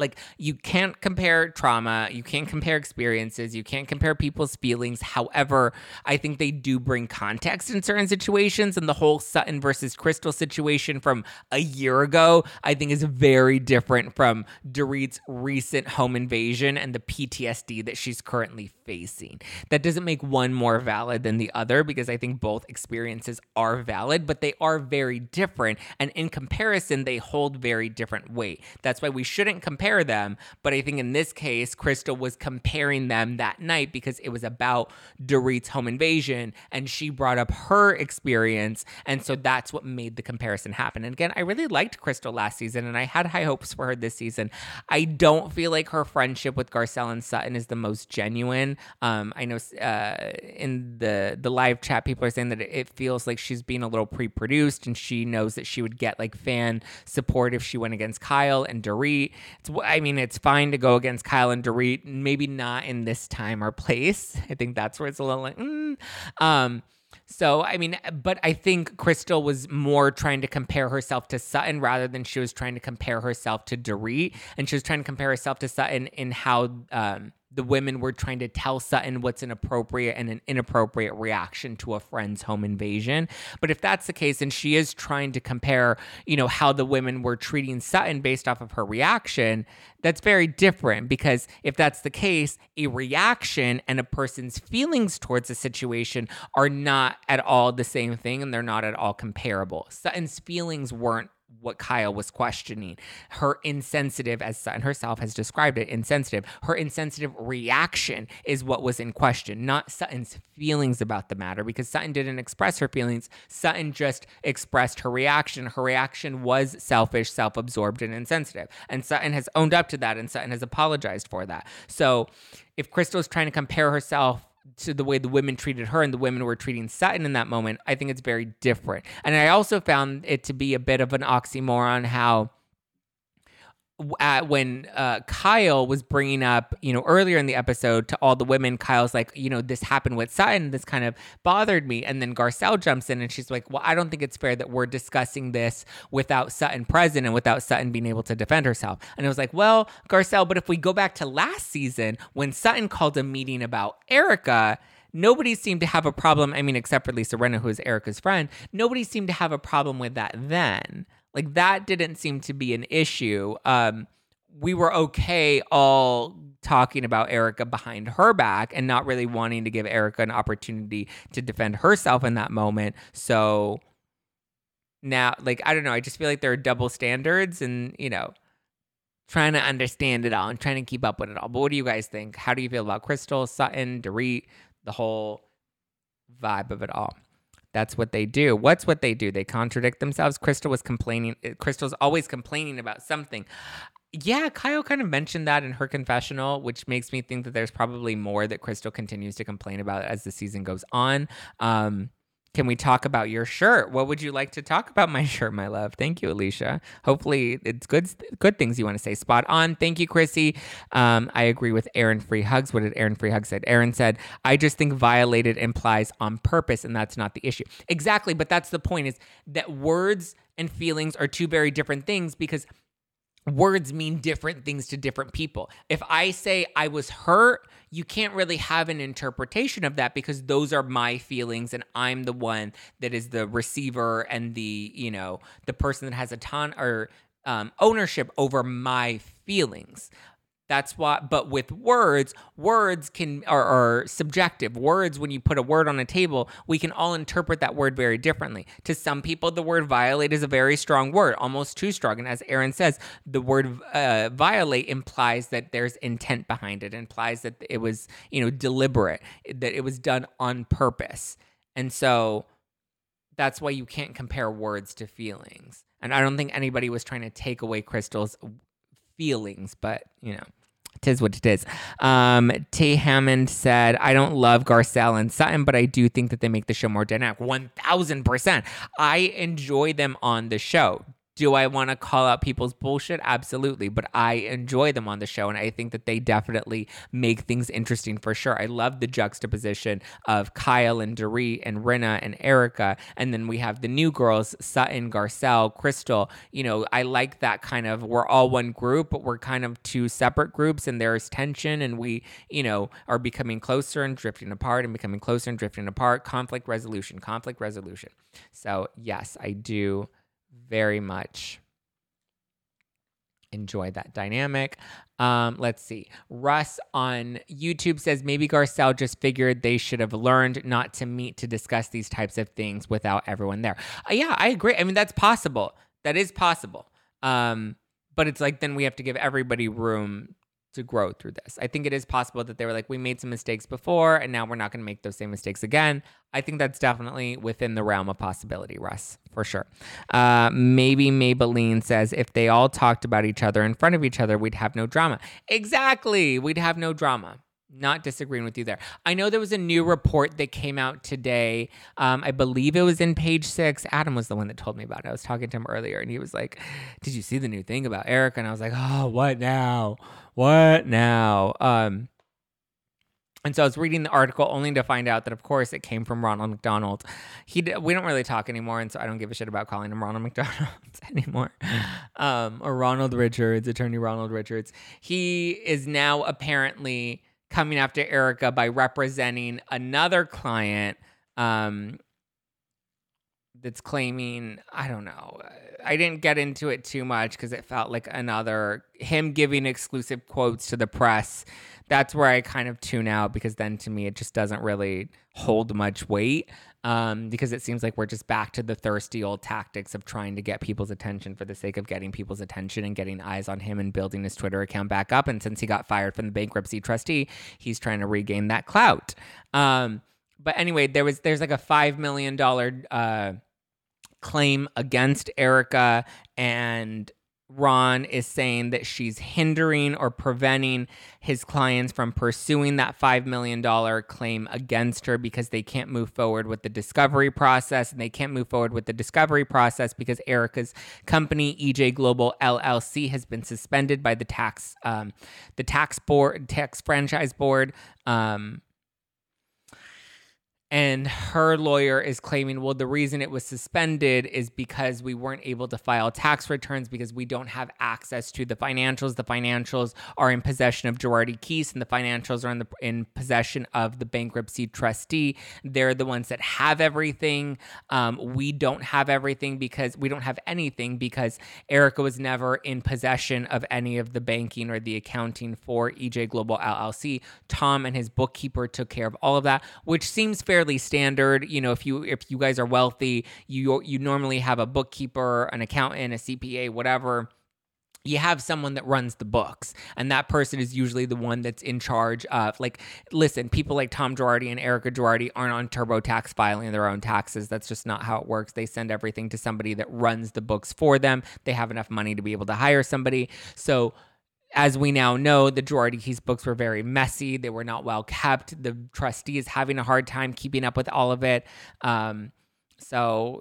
like you can't compare trauma you can't compare experiences you can't compare people's feelings. However i think they do bring context in certain situations and the whole sutton versus crystal situation from a year ago i think is very different from dorit's recent home invasion and the ptsd that she's currently facing. That doesn't make one more valid than the other because i think both experiences are valid but they are very different and in comparison they hold very different weight. That's why we shouldn't compare compare them. But I think in this case, Crystal was comparing them that night because it was about Dorit's home invasion and she brought up her experience. And so that's what made the comparison happen. And again, I really liked Crystal last season and I had high hopes for her this season. I don't feel like her friendship with Garcelle and Sutton is the most genuine. Um, I know uh, in the, the live chat, people are saying that it feels like she's being a little pre produced and she knows that she would get like fan support if she went against Kyle and Dorit. It's I mean, it's fine to go against Kyle and Dorit, maybe not in this time or place. I think that's where it's a little like, mm. um, so, I mean, but I think Crystal was more trying to compare herself to Sutton rather than she was trying to compare herself to Dorit. And she was trying to compare herself to Sutton in how um, the women were trying to tell Sutton what's an appropriate and an inappropriate reaction to a friend's home invasion. But if that's the case, and she is trying to compare, you know, how the women were treating Sutton based off of her reaction, that's very different because if that's the case, a reaction and a person's feelings towards a situation are not at all the same thing and they're not at all comparable. Sutton's feelings weren't what Kyle was questioning. Her insensitive, as Sutton herself has described it, insensitive. Her insensitive reaction is what was in question, not Sutton's feelings about the matter, because Sutton didn't express her feelings. Sutton just expressed her reaction. Her reaction was selfish, self absorbed, and insensitive. And Sutton has owned up to that, and Sutton has apologized for that. So if Crystal is trying to compare herself to the way the women treated her and the women were treating Sutton in that moment, I think it's very different. And I also found it to be a bit of an oxymoron how uh, when uh, Kyle was bringing up, you know, earlier in the episode to all the women, Kyle's like, you know, this happened with Sutton. This kind of bothered me. And then Garcelle jumps in and she's like, well, I don't think it's fair that we're discussing this without Sutton present and without Sutton being able to defend herself. And it was like, well, Garcelle, but if we go back to last season when Sutton called a meeting about Erika, nobody seemed to have a problem. I mean, except for Lisa Rinna, who is Erika's friend, nobody seemed to have a problem with that then. Like that didn't seem to be an issue. Um, we were okay all talking about Erika behind her back and not really wanting to give Erika an opportunity to defend herself in that moment. So now, like, I don't know. I just feel like there are double standards and, you know, trying to understand it all and trying to keep up with it all. But what do you guys think? How do you feel about Crystal, Sutton, Dorit, the whole vibe of it all? That's what they do. What's what they do? They contradict themselves. Crystal was complaining. Eh, Crystal's always complaining about something. Yeah, Kyle kind of mentioned that in her confessional, which makes me think that there's probably more that Crystal continues to complain about as the season goes on. Um, can we talk about your shirt? What would you like to talk about my shirt, my love? Thank you, Alicia. Hopefully, it's good good things you want to say. Spot on. Thank you, Chrissy. Um, I agree with Aaron Free Hugs. What did Aaron Free Hugs said? Aaron said, "I just think violated implies on purpose, and that's not the issue." Exactly, but that's the point: is that words and feelings are two very different things because words mean different things to different people. If I say I was hurt, you can't really have an interpretation of that because those are my feelings and I'm the one that is the receiver and the, you know, the person that has a ton or um, ownership over my feelings. That's why, but with words, words can are, are, subjective. Words, when you put a word on a table, we can all interpret that word very differently. To some people, the word violate is a very strong word, almost too strong. And as Aaron says, the word uh, violate implies that there's intent behind it, implies that it was, you know, deliberate, that it was done on purpose. And so that's why you can't compare words to feelings. And I don't think anybody was trying to take away Crystal's feelings, but you know. Tis what it is. Um, Tay Hammond said, I don't love Garcelle and Sutton, but I do think that they make the show more dynamic. 1000%. I enjoy them on the show. Do I want to call out people's bullshit? Absolutely. But I enjoy them on the show. And I think that they definitely make things interesting for sure. I love the juxtaposition of Kyle and Dorit and Rinna and Erika. And then we have the new girls, Sutton, Garcelle, Crystal. You know, I like that kind of, we're all one group, but we're kind of two separate groups and there's tension and we, you know, are becoming closer and drifting apart and becoming closer and drifting apart. Conflict resolution, conflict resolution. So, yes, I do very much enjoy that dynamic. Um, let's see. Russ on YouTube says maybe Garcelle just figured they should have learned not to meet to discuss these types of things without everyone there. Uh, yeah, I agree. I mean, that's possible. That is possible. Um, but it's like then we have to give everybody room to grow through this. I think it is possible that they were like, we made some mistakes before and now we're not going to make those same mistakes again. I think that's definitely within the realm of possibility, Russ, for sure. Uh, maybe Maybelline says if they all talked about each other in front of each other, we'd have no drama. Exactly. We'd have no drama. Not disagreeing with you there. I know there was a new report that came out today. Um, I believe it was in page six. Adam was the one that told me about it. I was talking to him earlier and he was like, Did you see the new thing about Eric? And I was like, Oh, what now? What now? Um, and so I was reading the article only to find out that, of course, it came from Ronald McDonald. He we don't really talk anymore, and so I don't give a shit about calling him Ronald McDonald anymore, um, or Ronald Richards, Attorney Ronald Richards. He is now apparently coming after Erika by representing another client um, that's claiming I don't know. I didn't get into it too much because it felt like another him giving exclusive quotes to the press. That's where I kind of tune out because then to me it just doesn't really hold much weight. Um, because it seems like we're just back to the thirsty old tactics of trying to get people's attention for the sake of getting people's attention and getting eyes on him and building his Twitter account back up. And since he got fired from the bankruptcy trustee, he's trying to regain that clout. Um, but anyway, there was there's like a five million dollar uh, claim against Erika and Ron is saying that she's hindering or preventing his clients from pursuing that $5 million claim against her because they can't move forward with the discovery process. And they can't move forward with the discovery process because Erika's company, EJ Global LLC, has been suspended by the tax, um, the tax board, tax franchise board. Um, and her lawyer is claiming, well, the reason it was suspended is because we weren't able to file tax returns because we don't have access to the financials. The financials are in possession of Girardi Keese, and the financials are in the in possession of the bankruptcy trustee. They're the ones that have everything. Um, we don't have everything because we don't have anything because Erika was never in possession of any of the banking or the accounting for EJ Global LLC. Tom and his bookkeeper took care of all of that, which seems fair fairly standard. You know, if you if you guys are wealthy, you you normally have a bookkeeper, an accountant, a CPA, whatever. You have someone that runs the books and that person is usually the one that's in charge of like listen people like tom girardi and Erika girardi aren't on turbotax filing their own taxes. That's just not how it works. They send everything to somebody that runs the books for them. They have enough money to be able to hire somebody. So as we now know, the Girardi Keese books were very messy. They were not well kept. The trustee is having a hard time keeping up with all of it. Um, so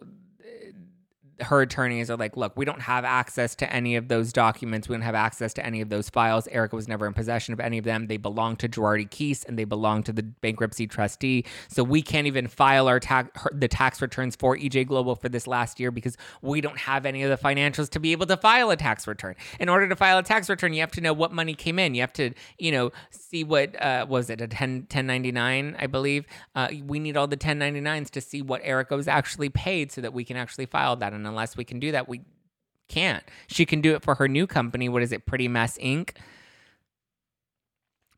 her attorneys are like, look, we don't have access to any of those documents. We don't have access to any of those files. Erika was never in possession of any of them. They belong to Girardi Keese and they belong to the bankruptcy trustee. So we can't even file our tax the tax returns for EJ Global for this last year because we don't have any of the financials to be able to file a tax return. In order to file a tax return, you have to know what money came in. You have to, you know, see what uh, was it a 10 1099, I believe. Uh, we need all the 1099s to see what Erika was actually paid so that we can actually file that. And unless we can do that, we can't. She can do it for her new company. What is it? Pretty Mess Inc.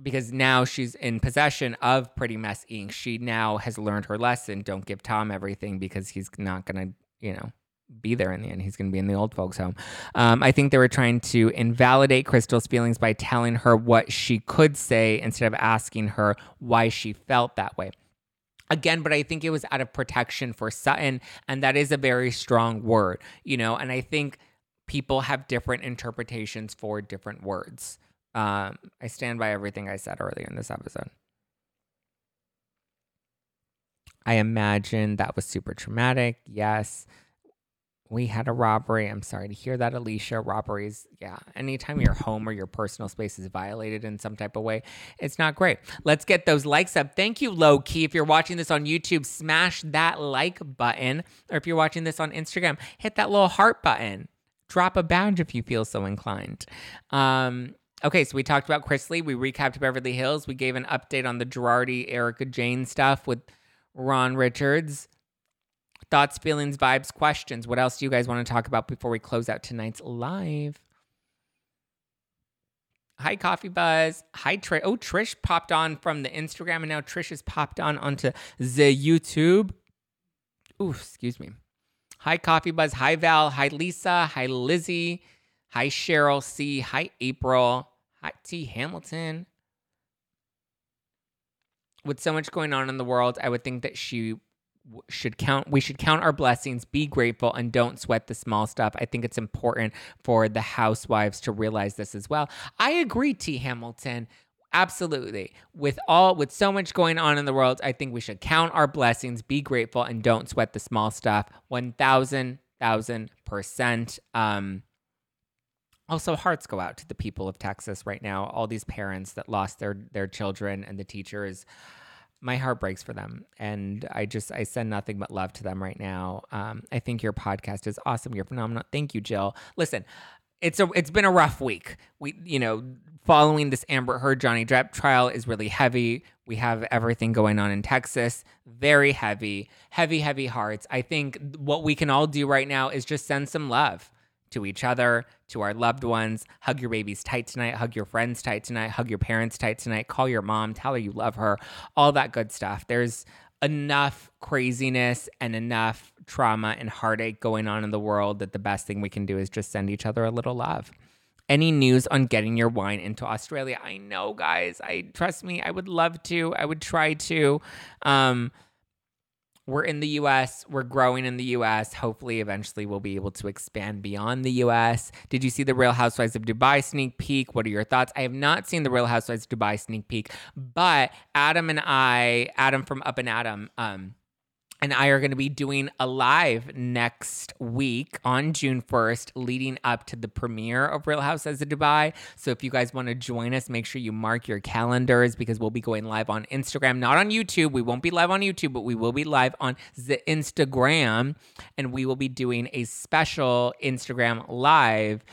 Because now she's in possession of Pretty Mess Inc. She now has learned her lesson. Don't give Tom everything because he's not going to, you know, be there in the end. He's going to be in the old folks' home. Um, I think they were trying to invalidate Crystal's feelings by telling her what she could say instead of asking her why she felt that way again but i think it was out of protection for sutton and that is a very strong word you know and i think people have different interpretations for different words. Um, i stand by everything i said earlier in this episode. I imagine that was super traumatic yes we had a robbery. I'm sorry to hear that, Alicia. Robberies, yeah. Anytime your home or your personal space is violated in some type of way, it's not great. Let's get those likes up. Thank you, Low Key. If you're watching this on YouTube, smash that like button. Or if you're watching this on Instagram, hit that little heart button. Drop a badge if you feel so inclined. Um, okay, so we talked about Chrisley. We recapped Beverly Hills. We gave an update on the Girardi, Erika Jayne stuff with Ron Richards. Thoughts, feelings, vibes, questions. What else do you guys want to talk about before we close out tonight's live? Hi, Coffee Buzz. Hi, Trish. Oh, Trish popped on from the Instagram, and now Trish has popped on onto the YouTube. Ooh, excuse me. Hi, Coffee Buzz. Hi, Val. Hi, Lisa. Hi, Lizzie. Hi, Cheryl C. Hi, April. Hi, T. Hamilton. With so much going on in the world, I would think that she should count we should count our blessings be grateful and don't sweat the small stuff. I think it's important for the housewives to realize this as well. I agree t. Hamilton. Absolutely. With all with so much going on in the world i think we should count our blessings be grateful and don't sweat the small stuff. 1000 thousand percent. Um also hearts go out to the people of texas right now. All these parents that lost their their children and the teachers my heart breaks for them and i just i send nothing but love to them right now. Um, i think your podcast is awesome you're phenomenal. Thank you jill. Listen it's a it's been a rough week. We you know following this amber heard johnny depp trial is really heavy. We have everything going on in texas very heavy heavy heavy hearts. I think what we can all do right now is just send some love to each other, to our loved ones. Hug your babies tight tonight. Hug your friends tight tonight. Hug your parents tight tonight. Call your mom. Tell her you love her. All that good stuff. There's enough craziness and enough trauma and heartache going on in the world that the best thing we can do is just send each other a little love. Any news on getting your wine into Australia? I know, guys. I trust me. I would love to. I would try to. Um, we're in the US, we're growing in the US. Hopefully, eventually, we'll be able to expand beyond the US. Did you see the Real Housewives of Dubai sneak peek? What are your thoughts? I have not seen the Real Housewives of Dubai sneak peek, but Adam and I, Adam from Up and Adam, um, and I are going to be doing a live next week on June 1st, leading up to the premiere of Real Housewives of Dubai. So if you guys want to join us, make sure you mark your calendars because we'll be going live on Instagram, not on YouTube. We won't be live on YouTube, but we will be live on the Instagram, and we will be doing a special Instagram live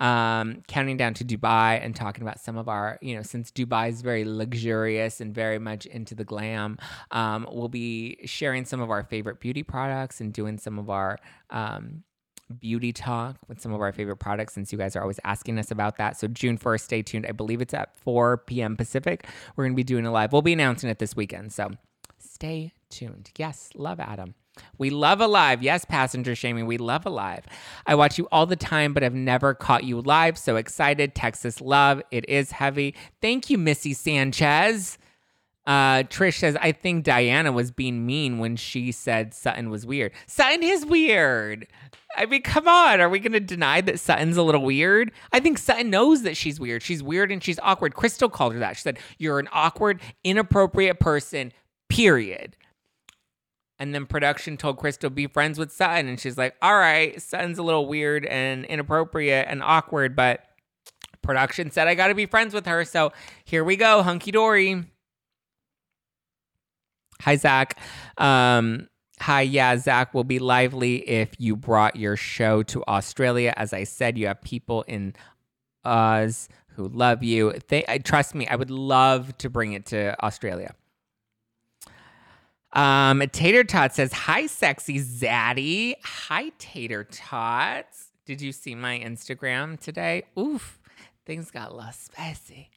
um, counting down to Dubai and talking about some of our, you know, since Dubai is very luxurious and very much into the glam, um, we'll be sharing some of our favorite beauty products and doing some of our um, beauty talk with some of our favorite products since you guys are always asking us about that. So June 1st, stay tuned. I believe it's at 4 p.m. Pacific. We're going to be doing a live. We'll be announcing it this weekend. So stay tuned. Yes, love Adam. We love Alive. Yes, passenger shaming. We love Alive. I watch you all the time, but I've never caught you live. So excited. Texas love. It is heavy. Thank you, Missy Sanchez. Uh, Trish says, I think Diana was being mean when she said Sutton was weird. Sutton is weird. I mean, come on. Are we going to deny that Sutton's a little weird? I think Sutton knows that she's weird. She's weird and she's awkward. Crystal called her that. She said, You're an awkward, inappropriate person, period. And then production told Crystal be friends with Sutton, and she's like, "All right, Sutton's a little weird and inappropriate and awkward, but production said I got to be friends with her, so here we go, hunky dory." Hi Zack. Um, hi, yeah, Zack will be lively if you brought your show to Australia. As I said, you have people in Oz who love you. They, trust me, I would love to bring it to Australia. Um, Tater Tot says, Hi, sexy zaddy. Hi, Tater Tots. Did you see my Instagram today? Oof, things got a little spicy.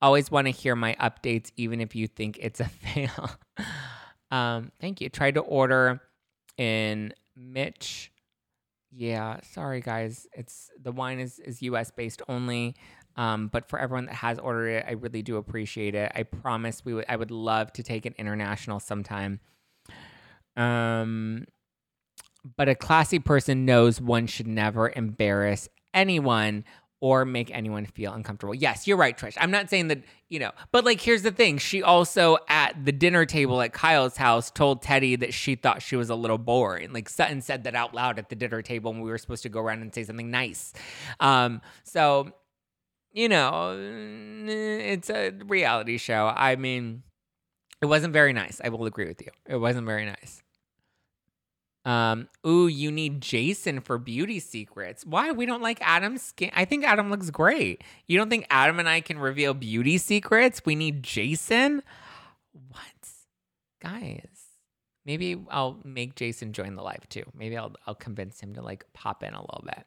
Always want to hear my updates, even if you think it's a fail. um, thank you. Tried to order in Mitch. Yeah, sorry guys. It's the wine is is US based only. Um, but for everyone that has ordered it, I really do appreciate it. I promise we would I would love to take it international sometime. Um, but a classy person knows one should never embarrass anyone or make anyone feel uncomfortable. Yes, you're right, Trish. I'm not saying that, you know, but like here's the thing. She also at the dinner table at Kyle's house told Teddi that she thought she was a little boring. Like Sutton said that out loud at the dinner table and we were supposed to go around and say something nice. Um, so you know, it's a reality show. I mean, it wasn't very nice. I will agree with you. It wasn't very nice. Um, ooh, you need Jason for beauty secrets. Why? We don't like Adam's skin. I think Adam looks great. You don't think Adam and I can reveal beauty secrets? We need Jason? What? Guys. Maybe I'll make Jason join the live too. Maybe I'll I'll convince him to like pop in a little bit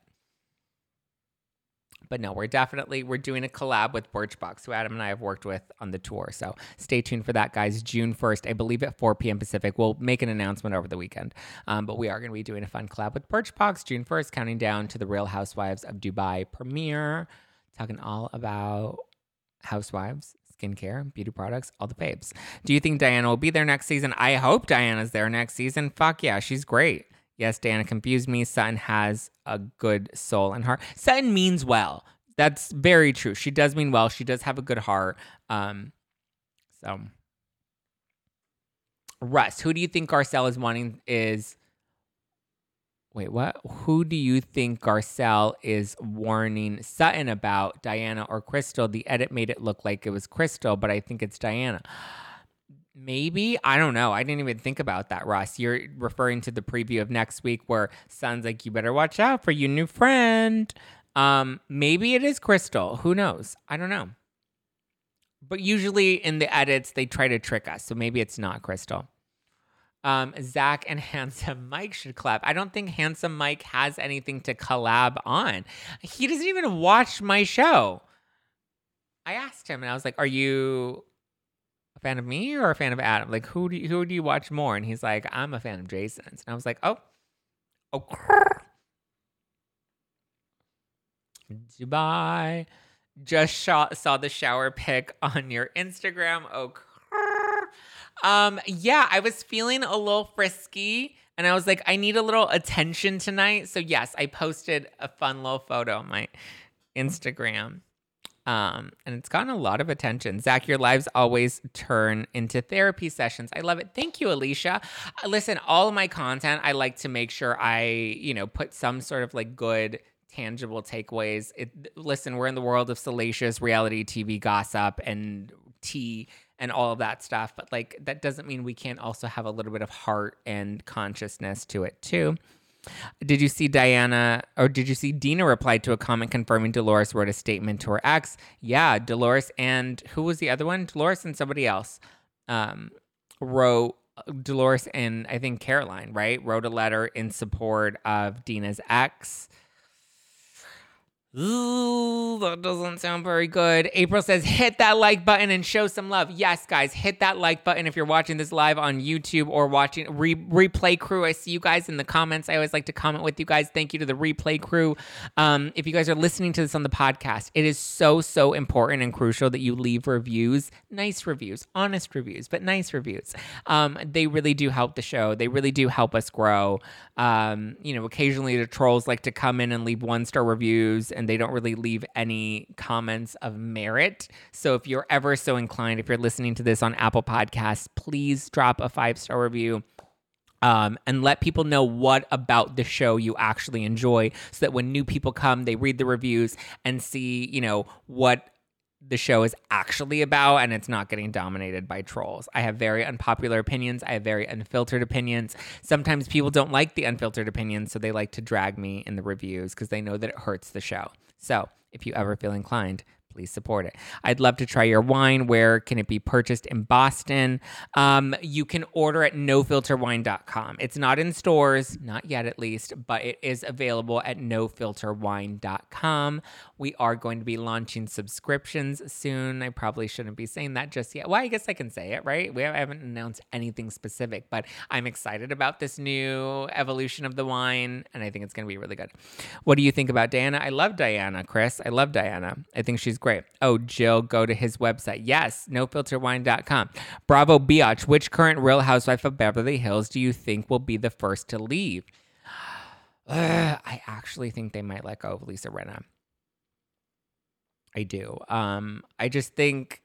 but no, we're definitely we're doing a collab with Birchbox, who Adam and I have worked with on the tour. So stay tuned for that, guys. June first, I believe at 4 p.m. Pacific. We'll make an announcement over the weekend, um, but we are going to be doing a fun collab with Birchbox June first, counting down to the Real Housewives of Dubai premiere, talking all about housewives. Skincare, beauty products, all the babes. Do you think Diana will be there next season? I hope Diana's there next season. Fuck yeah, she's great. Yes, Dana confused me. Sutton has a good soul and heart. Sutton means well. That's very true. She does mean well. She does have a good heart. Um, so, Russ, who do you think Garcelle is wanting? Is wait, what? Who do you think Garcelle is warning Sutton about? Diana or Crystal? The edit made it look like it was Crystal, but I think it's Diana. Maybe I don't know. I didn't even think about that, Ross. You're referring to the preview of next week, where sounds like you better watch out for your new friend. Um, maybe it is Crystal. Who knows? I don't know. But usually in the edits, they try to trick us. So maybe it's not Crystal. Um, Zack and Handsome Mike should collab. I don't think Handsome Mike has anything to collab on. He doesn't even watch my show. I asked him and I was like, Are you a fan of me or a fan of Adam? Like, who do you, who do you watch more? And he's like, I'm a fan of Jason's. And I was like, oh, oh, Dubai. Just saw the shower pic on your Instagram. Oh, Um, yeah, I was feeling a little frisky and I was like, I need a little attention tonight. So yes, I posted a fun little photo on my Instagram. Um, and it's gotten a lot of attention. Zack, your lives always turn into therapy sessions. I love it. Thank you, Alicia. Uh, listen, all of my content, I like to make sure I, you know, put some sort of like good tangible takeaways. It, listen, we're in the world of salacious reality TV gossip and tea and all of that stuff, but like that doesn't mean we can't also have a little bit of heart and consciousness to it too. Did you see Diana or did you see Dina replied to a comment confirming Dolores wrote a statement to her ex? Yeah, Dolores and who was the other one? Dolores and somebody else um, wrote Dolores and I think Caroline, right? Wrote a letter in support of Dina's ex. Ooh, that doesn't sound very good. April says, hit that like button and show some love. Yes, guys, hit that like button if you're watching this live on YouTube or watching re- replay crew. I see you guys in the comments. I always like to comment with you guys. Thank you to the replay crew. Um, if you guys are listening to this on the podcast, it is so, so important and crucial that you leave reviews, nice reviews, honest reviews, but nice reviews. Um, they really do help the show. They really do help us grow. Um, you know, occasionally the trolls like to come in and leave one star reviews and they don't really leave any comments of merit. So if you're ever so inclined, if you're listening to this on Apple Podcasts, please drop a five star review. Um, and let people know what about the show you actually enjoy so that when new people come, they read the reviews and see, you know, what the show is actually about and it's not getting dominated by trolls. I have very unpopular opinions. I have very unfiltered opinions. Sometimes people don't like the unfiltered opinions, so they like to drag me in the reviews because they know that it hurts the show. So if you ever feel inclined, please support it. I'd love to try your wine. Where can it be purchased in Boston? Um, you can order at nofilterwine.com. It's not in stores, not yet at least, but it is available at nofilterwine.com. We are going to be launching subscriptions soon. I probably shouldn't be saying that just yet. Well, I guess I can say it, right? We haven't announced anything specific, but I'm excited about this new evolution of the wine, and I think it's going to be really good. What do you think about Diana? I love Diana, Chris. I love Diana. I think she's great. Oh, Jill, go to his website. Yes, nofilterwine.com. Bravo Biatch, which current Real Housewife of Beverly Hills do you think will be the first to leave? Uh, I actually think they might let go of Lisa Rinna. I do. Um, I just think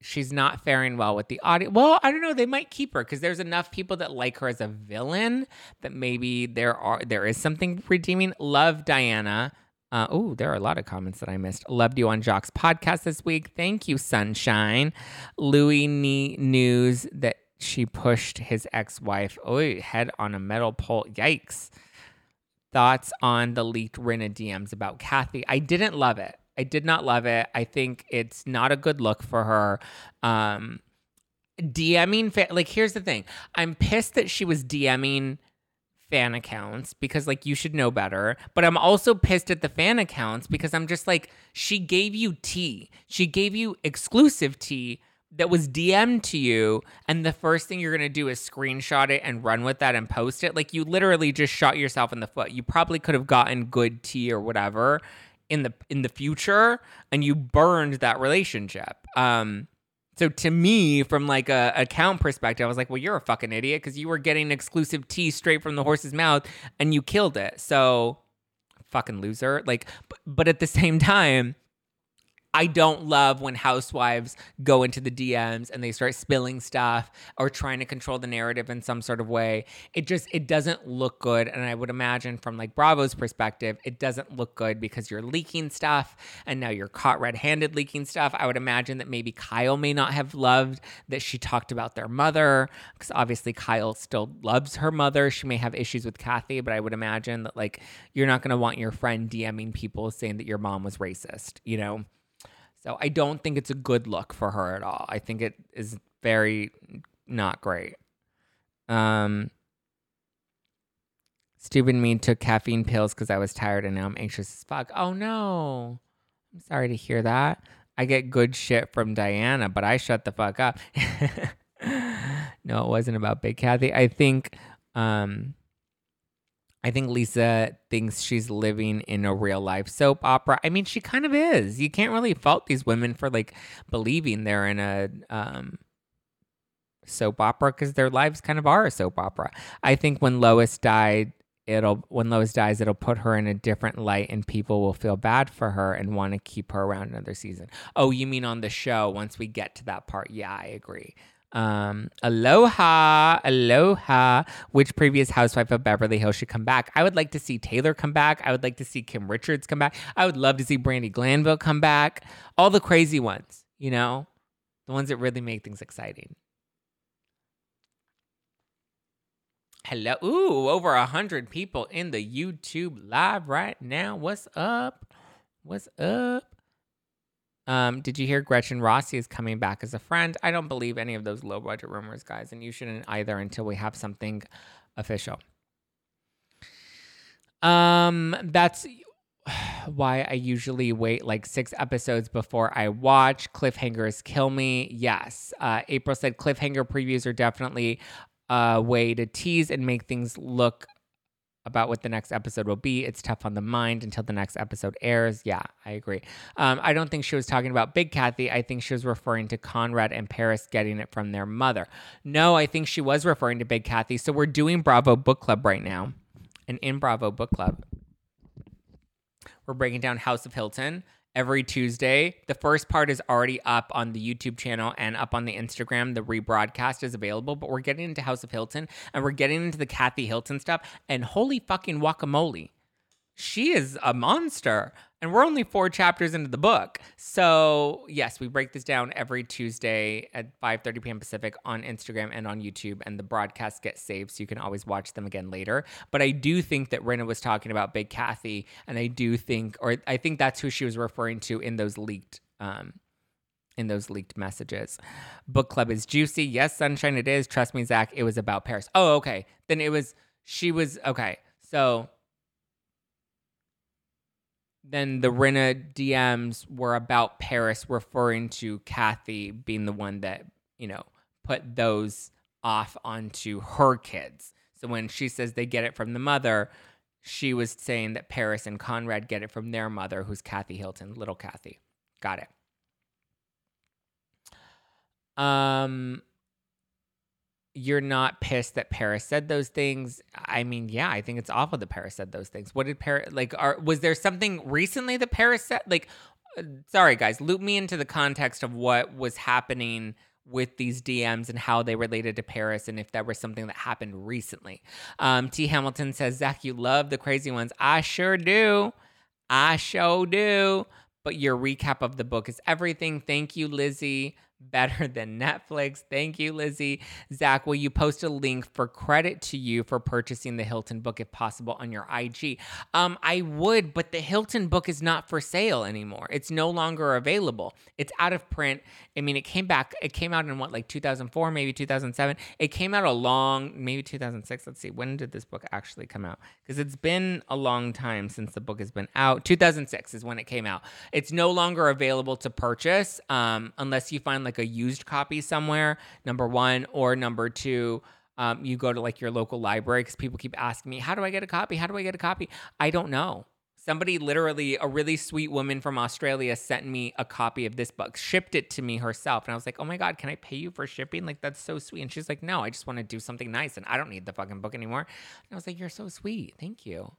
she's not faring well with the audience. Well, I don't know. They might keep her because there's enough people that like her as a villain that maybe there are there is something redeeming. Love Diana. Uh, oh, there are a lot of comments that I missed. Loved you on Jock's podcast this week. Thank you, Sunshine. Louis nee- news that she pushed his ex-wife. Oh, head on a metal pole. Yikes. Thoughts on the leaked Rinna DMs about Kathy? I didn't love it. I did not love it. I think it's not a good look for her. Um, DMing, fa- like, here's the thing. I'm pissed that she was DMing fan accounts because like you should know better but i'm also pissed at the fan accounts because i'm just like she gave you tea she gave you exclusive tea that was dm'd to you and the first thing you're going to do is screenshot it and run with that and post it like you literally just shot yourself in the foot you probably could have gotten good tea or whatever in the in the future and you burned that relationship um so to me, from like a account perspective, I was like, well, you're a fucking idiot because you were getting exclusive tea straight from the horse's mouth and you killed it. So fucking loser. Like, but at the same time, I don't love when housewives go into the DMs and they start spilling stuff or trying to control the narrative in some sort of way. It just it doesn't look good and I would imagine from like Bravo's perspective, it doesn't look good because you're leaking stuff and now you're caught red-handed leaking stuff. I would imagine that maybe Kyle may not have loved that she talked about their mother because obviously Kyle still loves her mother. She may have issues with Kathy, but I would imagine that like you're not going to want your friend DMing people saying that your mom was racist, you know? So I don't think it's a good look for her at all. I think it is very not great. Um, stupid me took caffeine pills because I was tired and now I'm anxious as fuck. Oh no. I'm sorry to hear that. I get good shit from Diana, but I shut the fuck up. no, it wasn't about Big Kathy. I think um I think Lisa thinks she's living in a real life soap opera. I mean, she kind of is. You can't really fault these women for like believing they're in a um, soap opera because their lives kind of are a soap opera. I think when Lois died, it'll when Lois dies, it'll put her in a different light, and people will feel bad for her and want to keep her around another season. Oh, you mean on the show? Once we get to that part, yeah, I agree. Um, aloha, aloha. Which previous housewife of Beverly Hills should come back? I would like to see Taylor come back. I would like to see Kim Richards come back. I would love to see Brandi Glanville come back. All the crazy ones, you know, the ones that really make things exciting. Hello. Ooh, over a hundred people in the YouTube live right now. What's up? What's up? Um, did you hear Gretchen Rossi is coming back as a friend? I don't believe any of those low budget rumors, guys, and you shouldn't either until we have something official. Um, that's why I usually wait like six episodes before I watch. Cliffhangers kill me. Yes. Uh, April said cliffhanger previews are definitely a way to tease and make things look about what the next episode will be. It's tough on the mind until the next episode airs. Yeah, I agree. Um, I don't think she was talking about Big Kathy. I think she was referring to Conrad and Paris getting it from their mother. No, I think she was referring to Big Kathy. So we're doing Bravo Book Club right now. And in Bravo Book Club, we're breaking down House of Hilton every Tuesday. The first part is already up on the YouTube channel and up on the Instagram. The rebroadcast is available, but we're getting into House of Hilton and we're getting into the Kathy Hilton stuff. And holy fucking guacamole she is a monster and we're only four chapters into the book so yes we break this down every tuesday at 5.30 p.m pacific on instagram and on youtube and the broadcasts get saved so you can always watch them again later but i do think that Rinna was talking about big kathy and i do think or i think that's who she was referring to in those leaked um, in those leaked messages. Book club is juicy. Yes, sunshine, it is. Trust me, Zack, it was about Paris. Oh, okay. Then it was, she was, okay. So then the Rinna DMs were about Paris referring to Kathy being the one that, you know, put those off onto her kids. So when she says they get it from the mother, she was saying that Paris and Conrad get it from their mother, who's Kathy Hilton, little Kathy. Got it. Um, you're not pissed that Paris said those things. I mean, yeah, I think it's awful that Paris said those things. What did Paris like? Are was there something recently that Paris said? Like, uh, sorry guys, loop me into the context of what was happening with these DMs and how they related to Paris and if that was something that happened recently. Um, T. Hamilton says, Zack, you love the crazy ones. I sure do. I sure do. But your recap of the book is everything. Thank you, Lizzie better than Netflix. Thank you, Lizzie. Zack, will you post a link for credit to you for purchasing the Hilton book if possible on your IG? Um, I would, but the Hilton book is not for sale anymore. It's no longer available. It's out of print. I mean, it came back, it came out in what, like 2004, maybe 2007. It came out a long, maybe 2006. Let's see, when did this book actually come out? Because it's been a long time since the book has been out. 2006 is when it came out. It's no longer available to purchase um, unless you find like a used copy somewhere, number one, or number two, um, you go to like your local library because people keep asking me, how do I get a copy? How do I get a copy? I don't know. Somebody literally, a really sweet woman from Australia sent me a copy of this book, shipped it to me herself. And I was like, oh my God, can I pay you for shipping? Like, that's so sweet. And she's like, no, I just want to do something nice and I don't need the fucking book anymore. And I was like, you're so sweet. Thank you.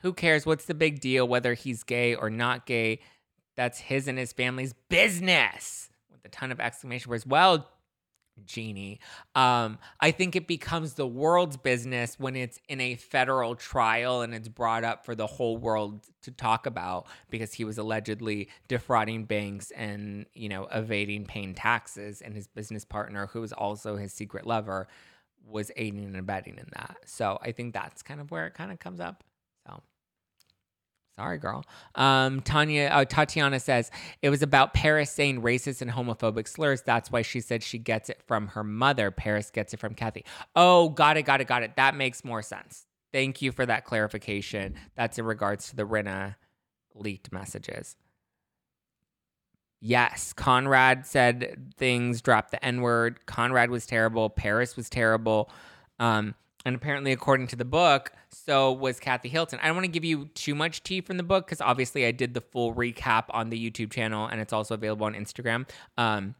Who cares? What's the big deal whether he's gay or not gay? That's his and his family's business with a ton of exclamation words. Well, Jeannie, um, I think it becomes the world's business when it's in a federal trial and it's brought up for the whole world to talk about because he was allegedly defrauding banks and, you know, evading paying taxes, and his business partner, who was also his secret lover, was aiding and abetting in that. So I think that's kind of where it kind of comes up. So. Sorry, girl. Um, Tanya uh, Tatiana says it was about Paris saying racist and homophobic slurs. That's why she said she gets it from her mother. Paris gets it from Kathy. Oh, got it, got it, got it. That makes more sense. Thank you for that clarification. That's in regards to the Rinna leaked messages. Yes, Conrad said things, dropped the N word. Conrad was terrible. Paris was terrible. Um, and apparently, according to the book, so was Kathy Hilton. I don't want to give you too much tea from the book because obviously I did the full recap on the YouTube channel and it's also available on Instagram. Um,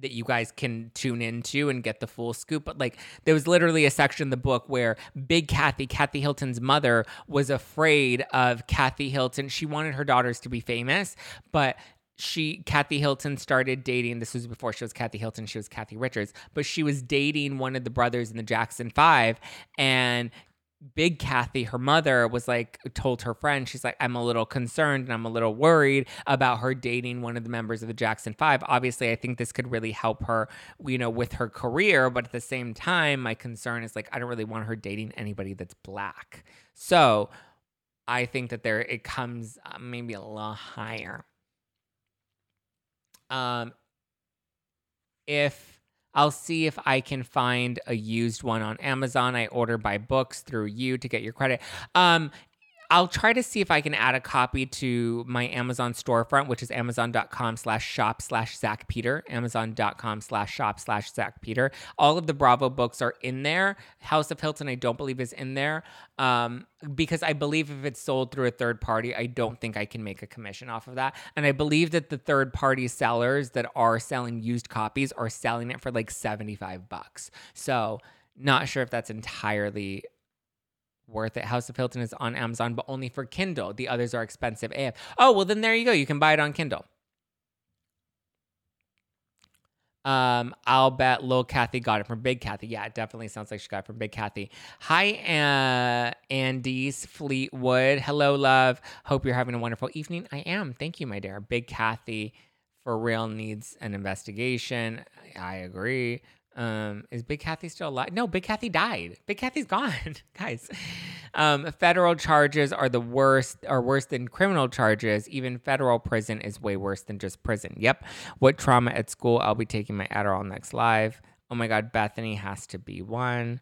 that you guys can tune into and get the full scoop. But like, there was literally a section in the book where Big Kathy, Kathy Hilton's mother, was afraid of Kathy Hilton. She wanted her daughters to be famous, but she Kathy Hilton started dating. This was before she was Kathy Hilton. She was Kathy Richards, but she was dating one of the brothers in the Jackson Five, and Big Kathy, her mother, was like, told her friend, she's like, I'm a little concerned and I'm a little worried about her dating one of the members of the Jackson Five. Obviously, I think this could really help her, you know, with her career. But at the same time, my concern is like, I don't really want her dating anybody that's black. So I think that there, it comes uh, maybe a little higher. Um, if, I'll see if I can find a used one on Amazon. I order by books through you to get your credit. Um, I'll try to see if I can add a copy to my Amazon storefront, which is amazon.com slash shop slash Zack Peter, amazon.com slash shop slash Zack Peter. All of the Bravo books are in there. House of Hilton, I don't believe is in there um, because I believe if it's sold through a third party, I don't think I can make a commission off of that. And I believe that the third party sellers that are selling used copies are selling it for like 75 bucks. So, not sure if that's entirely worth it. House of Hilton is on Amazon, but only for Kindle. The others are expensive AF. Oh, well, then there you go. You can buy it on Kindle. Um, I'll bet Lil Kathy got it from Big Kathy. Yeah, it definitely sounds like she got it from Big Kathy. Hi, uh, Andy's Fleetwood. Hello, love. Hope you're having a wonderful evening. I am. Thank you, my dear. Big Kathy for real needs an investigation. I agree. Um, is Big Kathy still alive? No, Big Kathy died. Big Kathy's gone, guys. Um, federal charges are the worst, are worse than criminal charges. Even federal prison is way worse than just prison. Yep. What trauma at school? I'll be taking my Adderall next live. Oh my God, Bethany has to be one.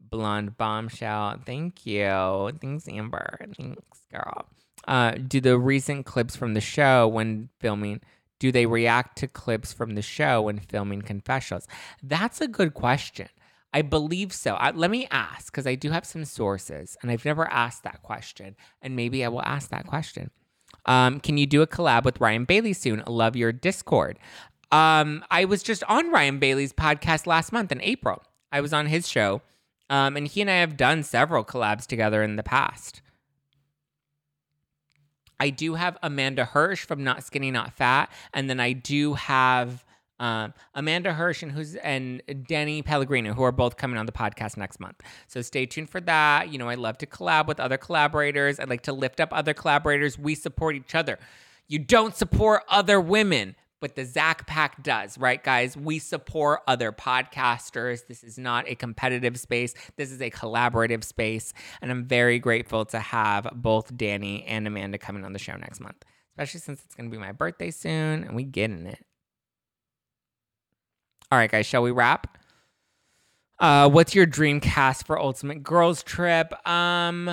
Blonde bombshell. Thank you. Thanks, Amber. Thanks, girl. Uh, do the recent clips from the show when filming do they react to clips from the show when filming confessionals? That's a good question. I believe so. I, let me ask because I do have some sources and I've never asked that question. And maybe I will ask that question. Um, can you do a collab with Ryan Bailey soon? Love your Discord. Um, I was just on Ryan Bailey's podcast last month in April. I was on his show. Um, and he and I have done several collabs together in the past. I do have Amanda Hirsch from Not Skinny Not Fat, and then I do have um, Amanda Hirsch and who's and Danny Pellegrino, who are both coming on the podcast next month. So stay tuned for that. You know, I love to collab with other collaborators. I like to lift up other collaborators. We support each other. You don't support other women but the Zack Pack does, right, guys? We support other podcasters. This is not a competitive space, this is a collaborative space. And I'm very grateful to have both Danny and Amanda coming on the show next month, especially since it's going to be my birthday soon and we get in it. All right, guys, shall we wrap? Uh, what's your dream cast for Ultimate Girls Trip? Um,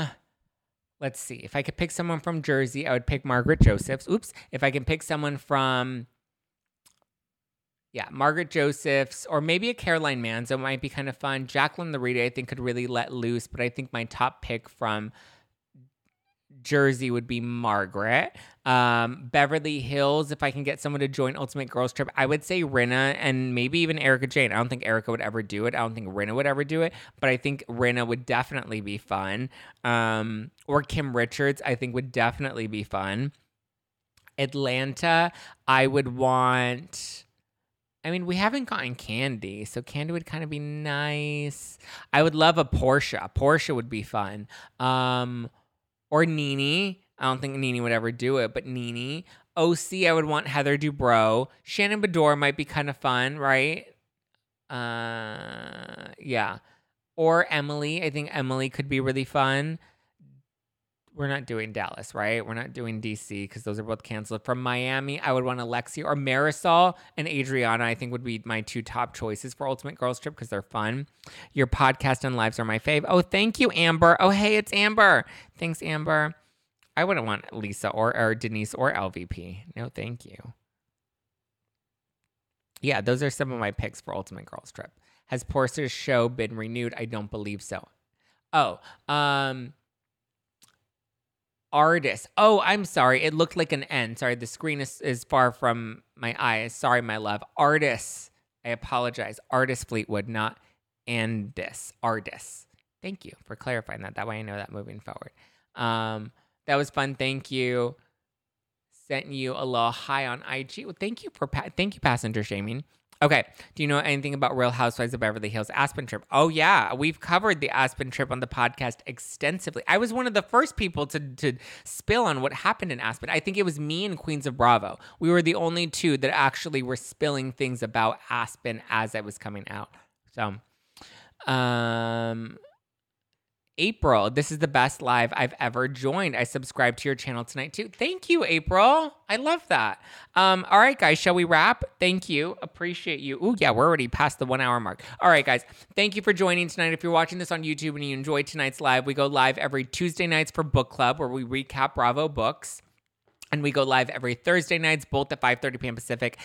let's see. If I could pick someone from Jersey, I would pick Margaret Josephs. Oops. If I can pick someone from yeah, Margaret Josephs, or maybe a Caroline Manzo might be kind of fun. Jacqueline Laurita, I think, could really let loose, but I think my top pick from Jersey would be Margaret. Um, Beverly Hills, if I can get someone to join Ultimate Girls Trip, I would say Rinna and maybe even Erika Jayne. I don't think Erica would ever do it. I don't think Rinna would ever do it, but I think Rinna would definitely be fun. Um, or Kim Richards, I think would definitely be fun. Atlanta, I would want. I mean, we haven't gotten Kandi, so Kandi would kind of be nice. I would love a Porsha. Porsche would be fun. Um, or NeNe. I don't think NeNe would ever do it, but NeNe. OC, I would want Heather Dubrow. Shannon Beador might be kind of fun, right? Uh, yeah. Or Emily. I think Emily could be really fun we're not doing Dallas, right? We're not doing DC because those are both canceled. From Miami, I would want Alexia or Marisol and Adriana. I think would be my two top choices for Ultimate Girls Trip because they're fun. Your podcast and lives are my fave. Oh, thank you, Amber. Oh, hey, it's Amber. Thanks, Amber. I wouldn't want Lisa or, or Denise or LVP. No, thank you. Yeah, those are some of my picks for Ultimate Girls Trip. Has Porsha's show been renewed? I don't believe so. Oh, um, Artist. Oh, I'm sorry. It looked like an N. Sorry, the screen is, is far from my eyes. Sorry, my love. Artist. I apologize. Artist Fleetwood, not Andis. Artist. Thank you for clarifying that. That way I know that moving forward. Um, that was fun. Thank you. Sent you a little high on IG. Well, thank you for pa- thank you, passenger shaming. Okay. Do you know anything about Real Housewives of Beverly Hills Aspen trip? Oh yeah, we've covered the Aspen trip on the podcast extensively. I was one of the first people to to spill on what happened in Aspen. I think it was me and Queens of Bravo. We were the only two that actually were spilling things about Aspen as it was coming out. So, um April, this is the best live I've ever joined. I subscribed to your channel tonight too. Thank you, April. I love that. Um, all right, guys, shall we wrap? Thank you. Appreciate you. Oh, yeah, we're already past the one hour mark. All right, guys, thank you for joining tonight. If you're watching this on YouTube and you enjoyed tonight's live, we go live every Tuesday nights for book club where we recap Bravo books. And we go live every Thursday nights, both at 5:30 p.m. Pacific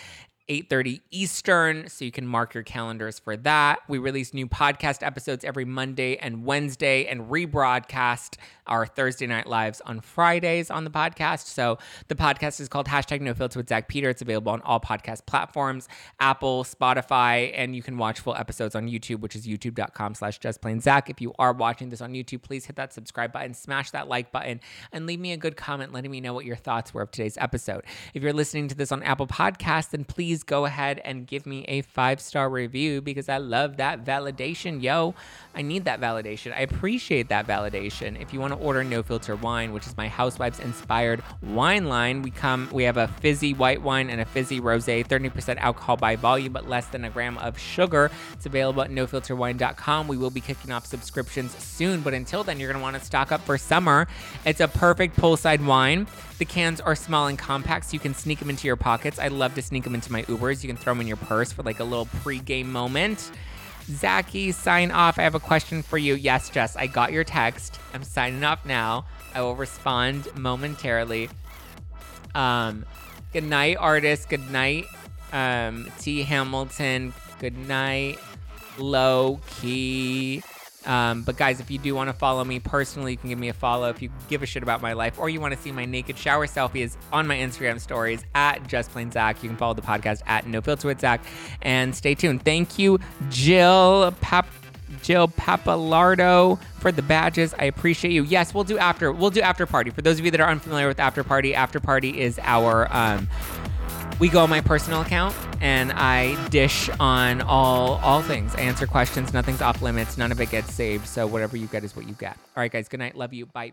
8:30 Eastern, so you can mark your calendars for that. We release new podcast episodes every Monday and Wednesday and rebroadcast our Thursday night lives on Fridays on the podcast. So the podcast is called hashtag no filter with Zack Peter. It's available on all podcast platforms, Apple, Spotify, and you can watch full episodes on YouTube, which is youtube.com slash just plain Zack. If you are watching this on YouTube, please hit that subscribe button, smash that like button, and leave me a good comment letting me know what your thoughts were of today's episode. If you're listening to this on Apple Podcasts, then please go ahead and give me a five star review because I love that validation. Yo, I need that validation. I appreciate that validation. If you want to order No Filter Wine, which is my Housewives inspired wine line, we come we have a fizzy white wine and a fizzy rosé, 30% alcohol by volume, but less than a gram of sugar. It's available at nofilterwine.com. We will be kicking off subscriptions soon, but until then, you're gonna want to stock up for summer. It's a perfect poolside wine. The cans are small and compact, so you can sneak them into your pockets. I love to sneak them into my Ubers. You can throw them in your purse for like a little pre-game moment. Zachy, sign off. I have a question for you. Yes, Jess, I got your text. I'm signing off now. I will respond momentarily. Um, good night, artist. Good night, um, T. Hamilton. Good night, low key. Um, but guys, if you do want to follow me personally, you can give me a follow. If you give a shit about my life, or you want to see my naked shower selfies on my Instagram stories at Just Plain Zack, you can follow the podcast at No Filter with Zack, and stay tuned. Thank you, Jill Pap. Jill Papalardo for the badges. I appreciate you. Yes, we'll do after. We'll do after party. For those of you that are unfamiliar with after party, after party is our um, we go on my personal account and I dish on all all things. I answer questions. Nothing's off limits. None of it gets saved. So whatever you get is what you get. All right, guys. Good night. Love you. Bye.